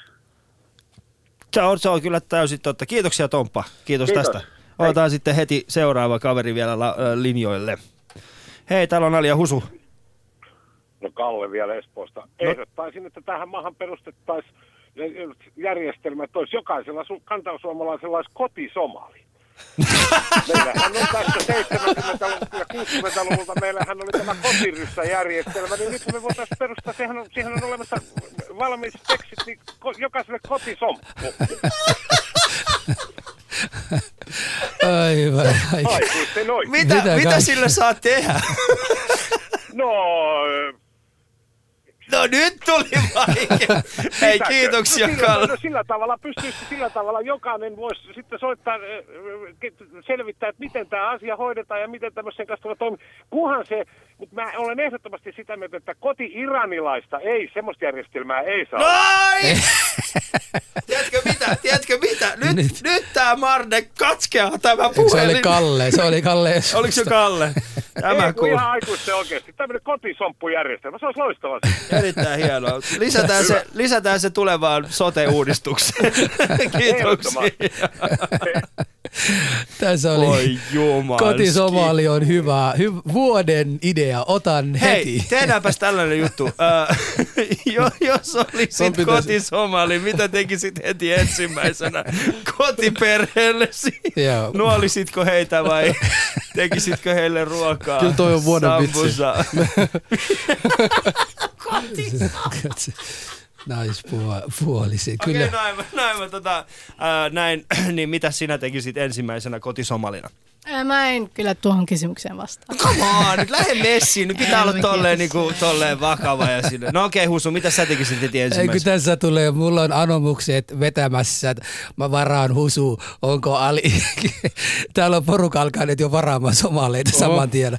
Se on, se on kyllä täysin totta. Kiitoksia Tomppa. Kiitos, Kiitos. tästä. Otetaan sitten heti seuraava kaveri vielä la, linjoille. Hei, täällä on Ali ja Husu. No Kalle vielä Espoosta. Ehdottaisin, että tähän maahan perustettaisiin järjestelmä, että olisi jokaisella su- kantasuomalaisella olisi kotisomali. Meillähän on tässä 70- ja 60-luvulta, meillähän oli tämä kotiryssäjärjestelmä, niin nyt me voitaisiin perustaa, sehän on, siihen on olemassa valmiit tekstit, niin ko- jokaiselle kotisomppu. Aivan. Aikuisten oikein. Mitä, Mitä mitä saa tehdä? No, No nyt tuli vaikea. Hei, kiitoksia no, sillä, Kalle. no, sillä tavalla pystyisi, sillä tavalla jokainen voisi sitten soittaa, selvittää, että miten tämä asia hoidetaan ja miten tämmöisen kanssa tulee toimia. Kunhan se, mutta mä olen ehdottomasti sitä mieltä, että koti-iranilaista ei, semmoista järjestelmää ei saa. Noin! Tiedätkö mitä? Tiedätkö mitä? Nyt, nyt. nyt tää Marne katkeaa tämä Se oli puhelin. Kalle, se oli Kalle. Oliko se Kalle? Tämä ei, kun ihan aikuisten oikeasti. Tämmöinen kotisomppujärjestelmä, se olisi loistava. Erittäin hienoa. Lisätään se, lisätään se tulevaan sote-uudistukseen. Kiitoksia. Tässä oli Oi kotisomali on hyvä, hy- vuoden idea, otan Hei, heti. tehdäänpäs tällainen juttu. Äh, jo, jos olisit pitäisi- kotisomali, mitä tekisit heti ensimmäisenä kotiperheellesi? Nuolisitko heitä vai tekisitkö heille ruokaa? Kyllä toi on vuoden vitsi. Naispuolisi. Okei, Kyllä. näin, mä- näin, mä tota, ää, näin, niin mitä sinä tekisit ensimmäisenä kotisomalina? Ää, Mä en kyllä tuohon kysymykseen vastaa. Come on, nyt lähde messiin. Nyt pitää olla tolleen, niinku, tolleen vakava ja sinne. No okei, okay, Husu, mitä sä tekisit heti Ei kun ensimmäisenä? tässä tulee, mulla on anomukset vetämässä, että mä varaan husu, onko Ali. Täällä on porukka alkaa nyt jo varaamaan somaleita saman tien.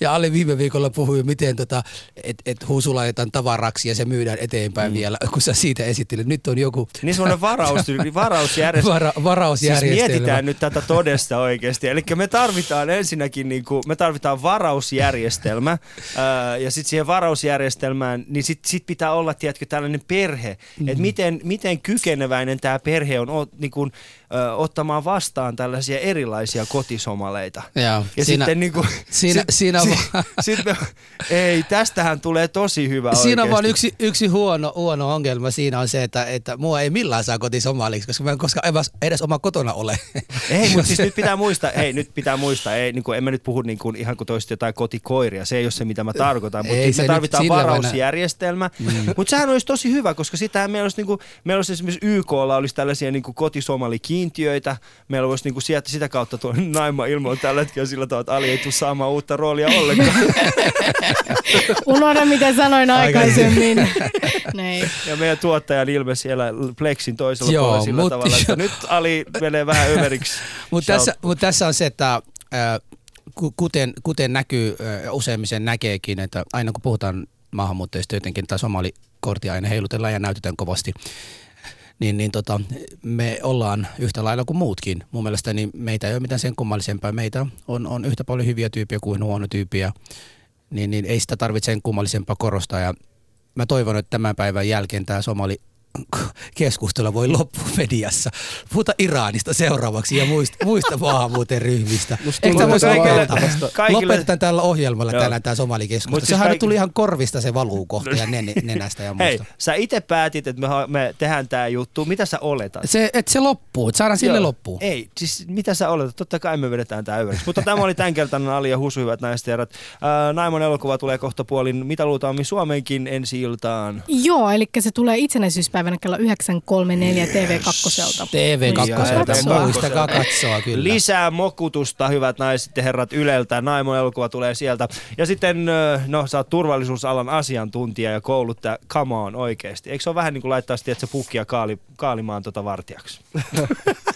Ja Ali viime viikolla puhui, miten tota, että et husu laitetaan tavaraksi ja se myydään eteenpäin mm. vielä, kun sä siitä esittelet. Nyt on joku Niin semmoinen varaus, varausjärjestelmä. vara, varausjärjestelmä. Siis mietitään nyt tätä todesta oikeasti. Eli me tarvitaan ensinnäkin, niin kuin, me tarvitaan varausjärjestelmä. ää, ja sitten siihen varausjärjestelmään, niin sitten sit pitää olla, tiedätkö, tällainen perhe. Mm. Että miten, miten kykeneväinen tämä perhe on niin kuin, ö, ottamaan vastaan tällaisia erilaisia kotisomaleita. Joo, Ja siinä- sitten niin kuin, siinä- siinä on vaan- sit me, ei, tästähän tulee tosi hyvä Siinä on vaan oikeasti. yksi, yksi huono, huono ongelma. Siinä on se, että, että mua ei millään saa kotisomaliksi, koska mä en koskaan edes, edes oma kotona ole. Ei, mutta siis nyt pitää muistaa, ei, nyt pitää muistaa, ei, niin kuin, en mä nyt puhu niin kuin, ihan kuin toisit jotain kotikoiria, se ei ole se, mitä mä tarkoitan, mutta siis me tarvitaan varausjärjestelmä, mm. mutta sehän olisi tosi hyvä, koska sitähän meillä olisi, niin kuin, meillä olisi esimerkiksi YKlla olisi tällaisia niin kuin kotisomalikiintiöitä, meillä voisi niin kuin sieltä, sitä kautta tuo naima ilmo on tällä hetkellä sillä tavalla, että Ali ei tule saamaan uutta roolia ollenkaan, Unohda, mitä sanoin aikaisemmin. Niin. ja meidän tuottajan ilme siellä Plexin toisella Joo, puolella sillä mut- tavalla, että nyt Ali menee vähän överiksi. Mutta tässä, mut tässä on se, että äh, ku- kuten, kuten näkyy, äh, useimmiten näkeekin, että aina kun puhutaan maahanmuuttajista jotenkin, tai somalikortia aina heilutellaan ja näytetään kovasti, niin, niin tota, me ollaan yhtä lailla kuin muutkin. Mun mielestä niin meitä ei ole mitään sen kummallisempaa. Meitä on, on yhtä paljon hyviä tyyppiä kuin huono tyyppiä. Niin, niin ei sitä tarvitse sen kummallisempaa korostaa. Ja mä toivon, että tämän päivän jälkeen tämä somali keskustelu voi loppua mediassa. Puhuta Iranista seuraavaksi ja muista, muista maahanmuuteen ryhmistä. Eikö tämä voisi lopettaa? kaikille- kaikille- Lopetetaan tällä ohjelmalla Joo. tänään tämä somalikeskustelu. Siis Sehän kaikki- tuli ihan korvista se valuu kohta ja nen- nenästä ja Hei, muusta. sä itse päätit, että me, ha- me tehdään tämä juttu. Mitä sä oletat? Se, että se loppuu, että saadaan sille loppuun. Ei, siis mitä sä oletat? Totta kai me vedetään tää överiksi. Mutta tämä oli tämän kertainen Ali ja Husu, hyvät naiset ja herrat. Ää, Naimon elokuva tulee kohta puolin. Mitä luultaan Suomeenkin ensi iltaan? Joo, eli se tulee itsenäisyyspäivänä kello 9.34 TV2. TV2, Joo, TV2. muistakaa katsoa kyllä. Lisää mokutusta, hyvät naiset ja herrat, Yleltä. Naimon elokuva tulee sieltä. Ja sitten, ö, no sä oot turvallisuusalan asiantuntija ja kouluttaja. Come on, oikeesti. Eikö se ole vähän niin kuin laittaa sitten, että se pukkia kaali, kaalimaan tota vartijaksi?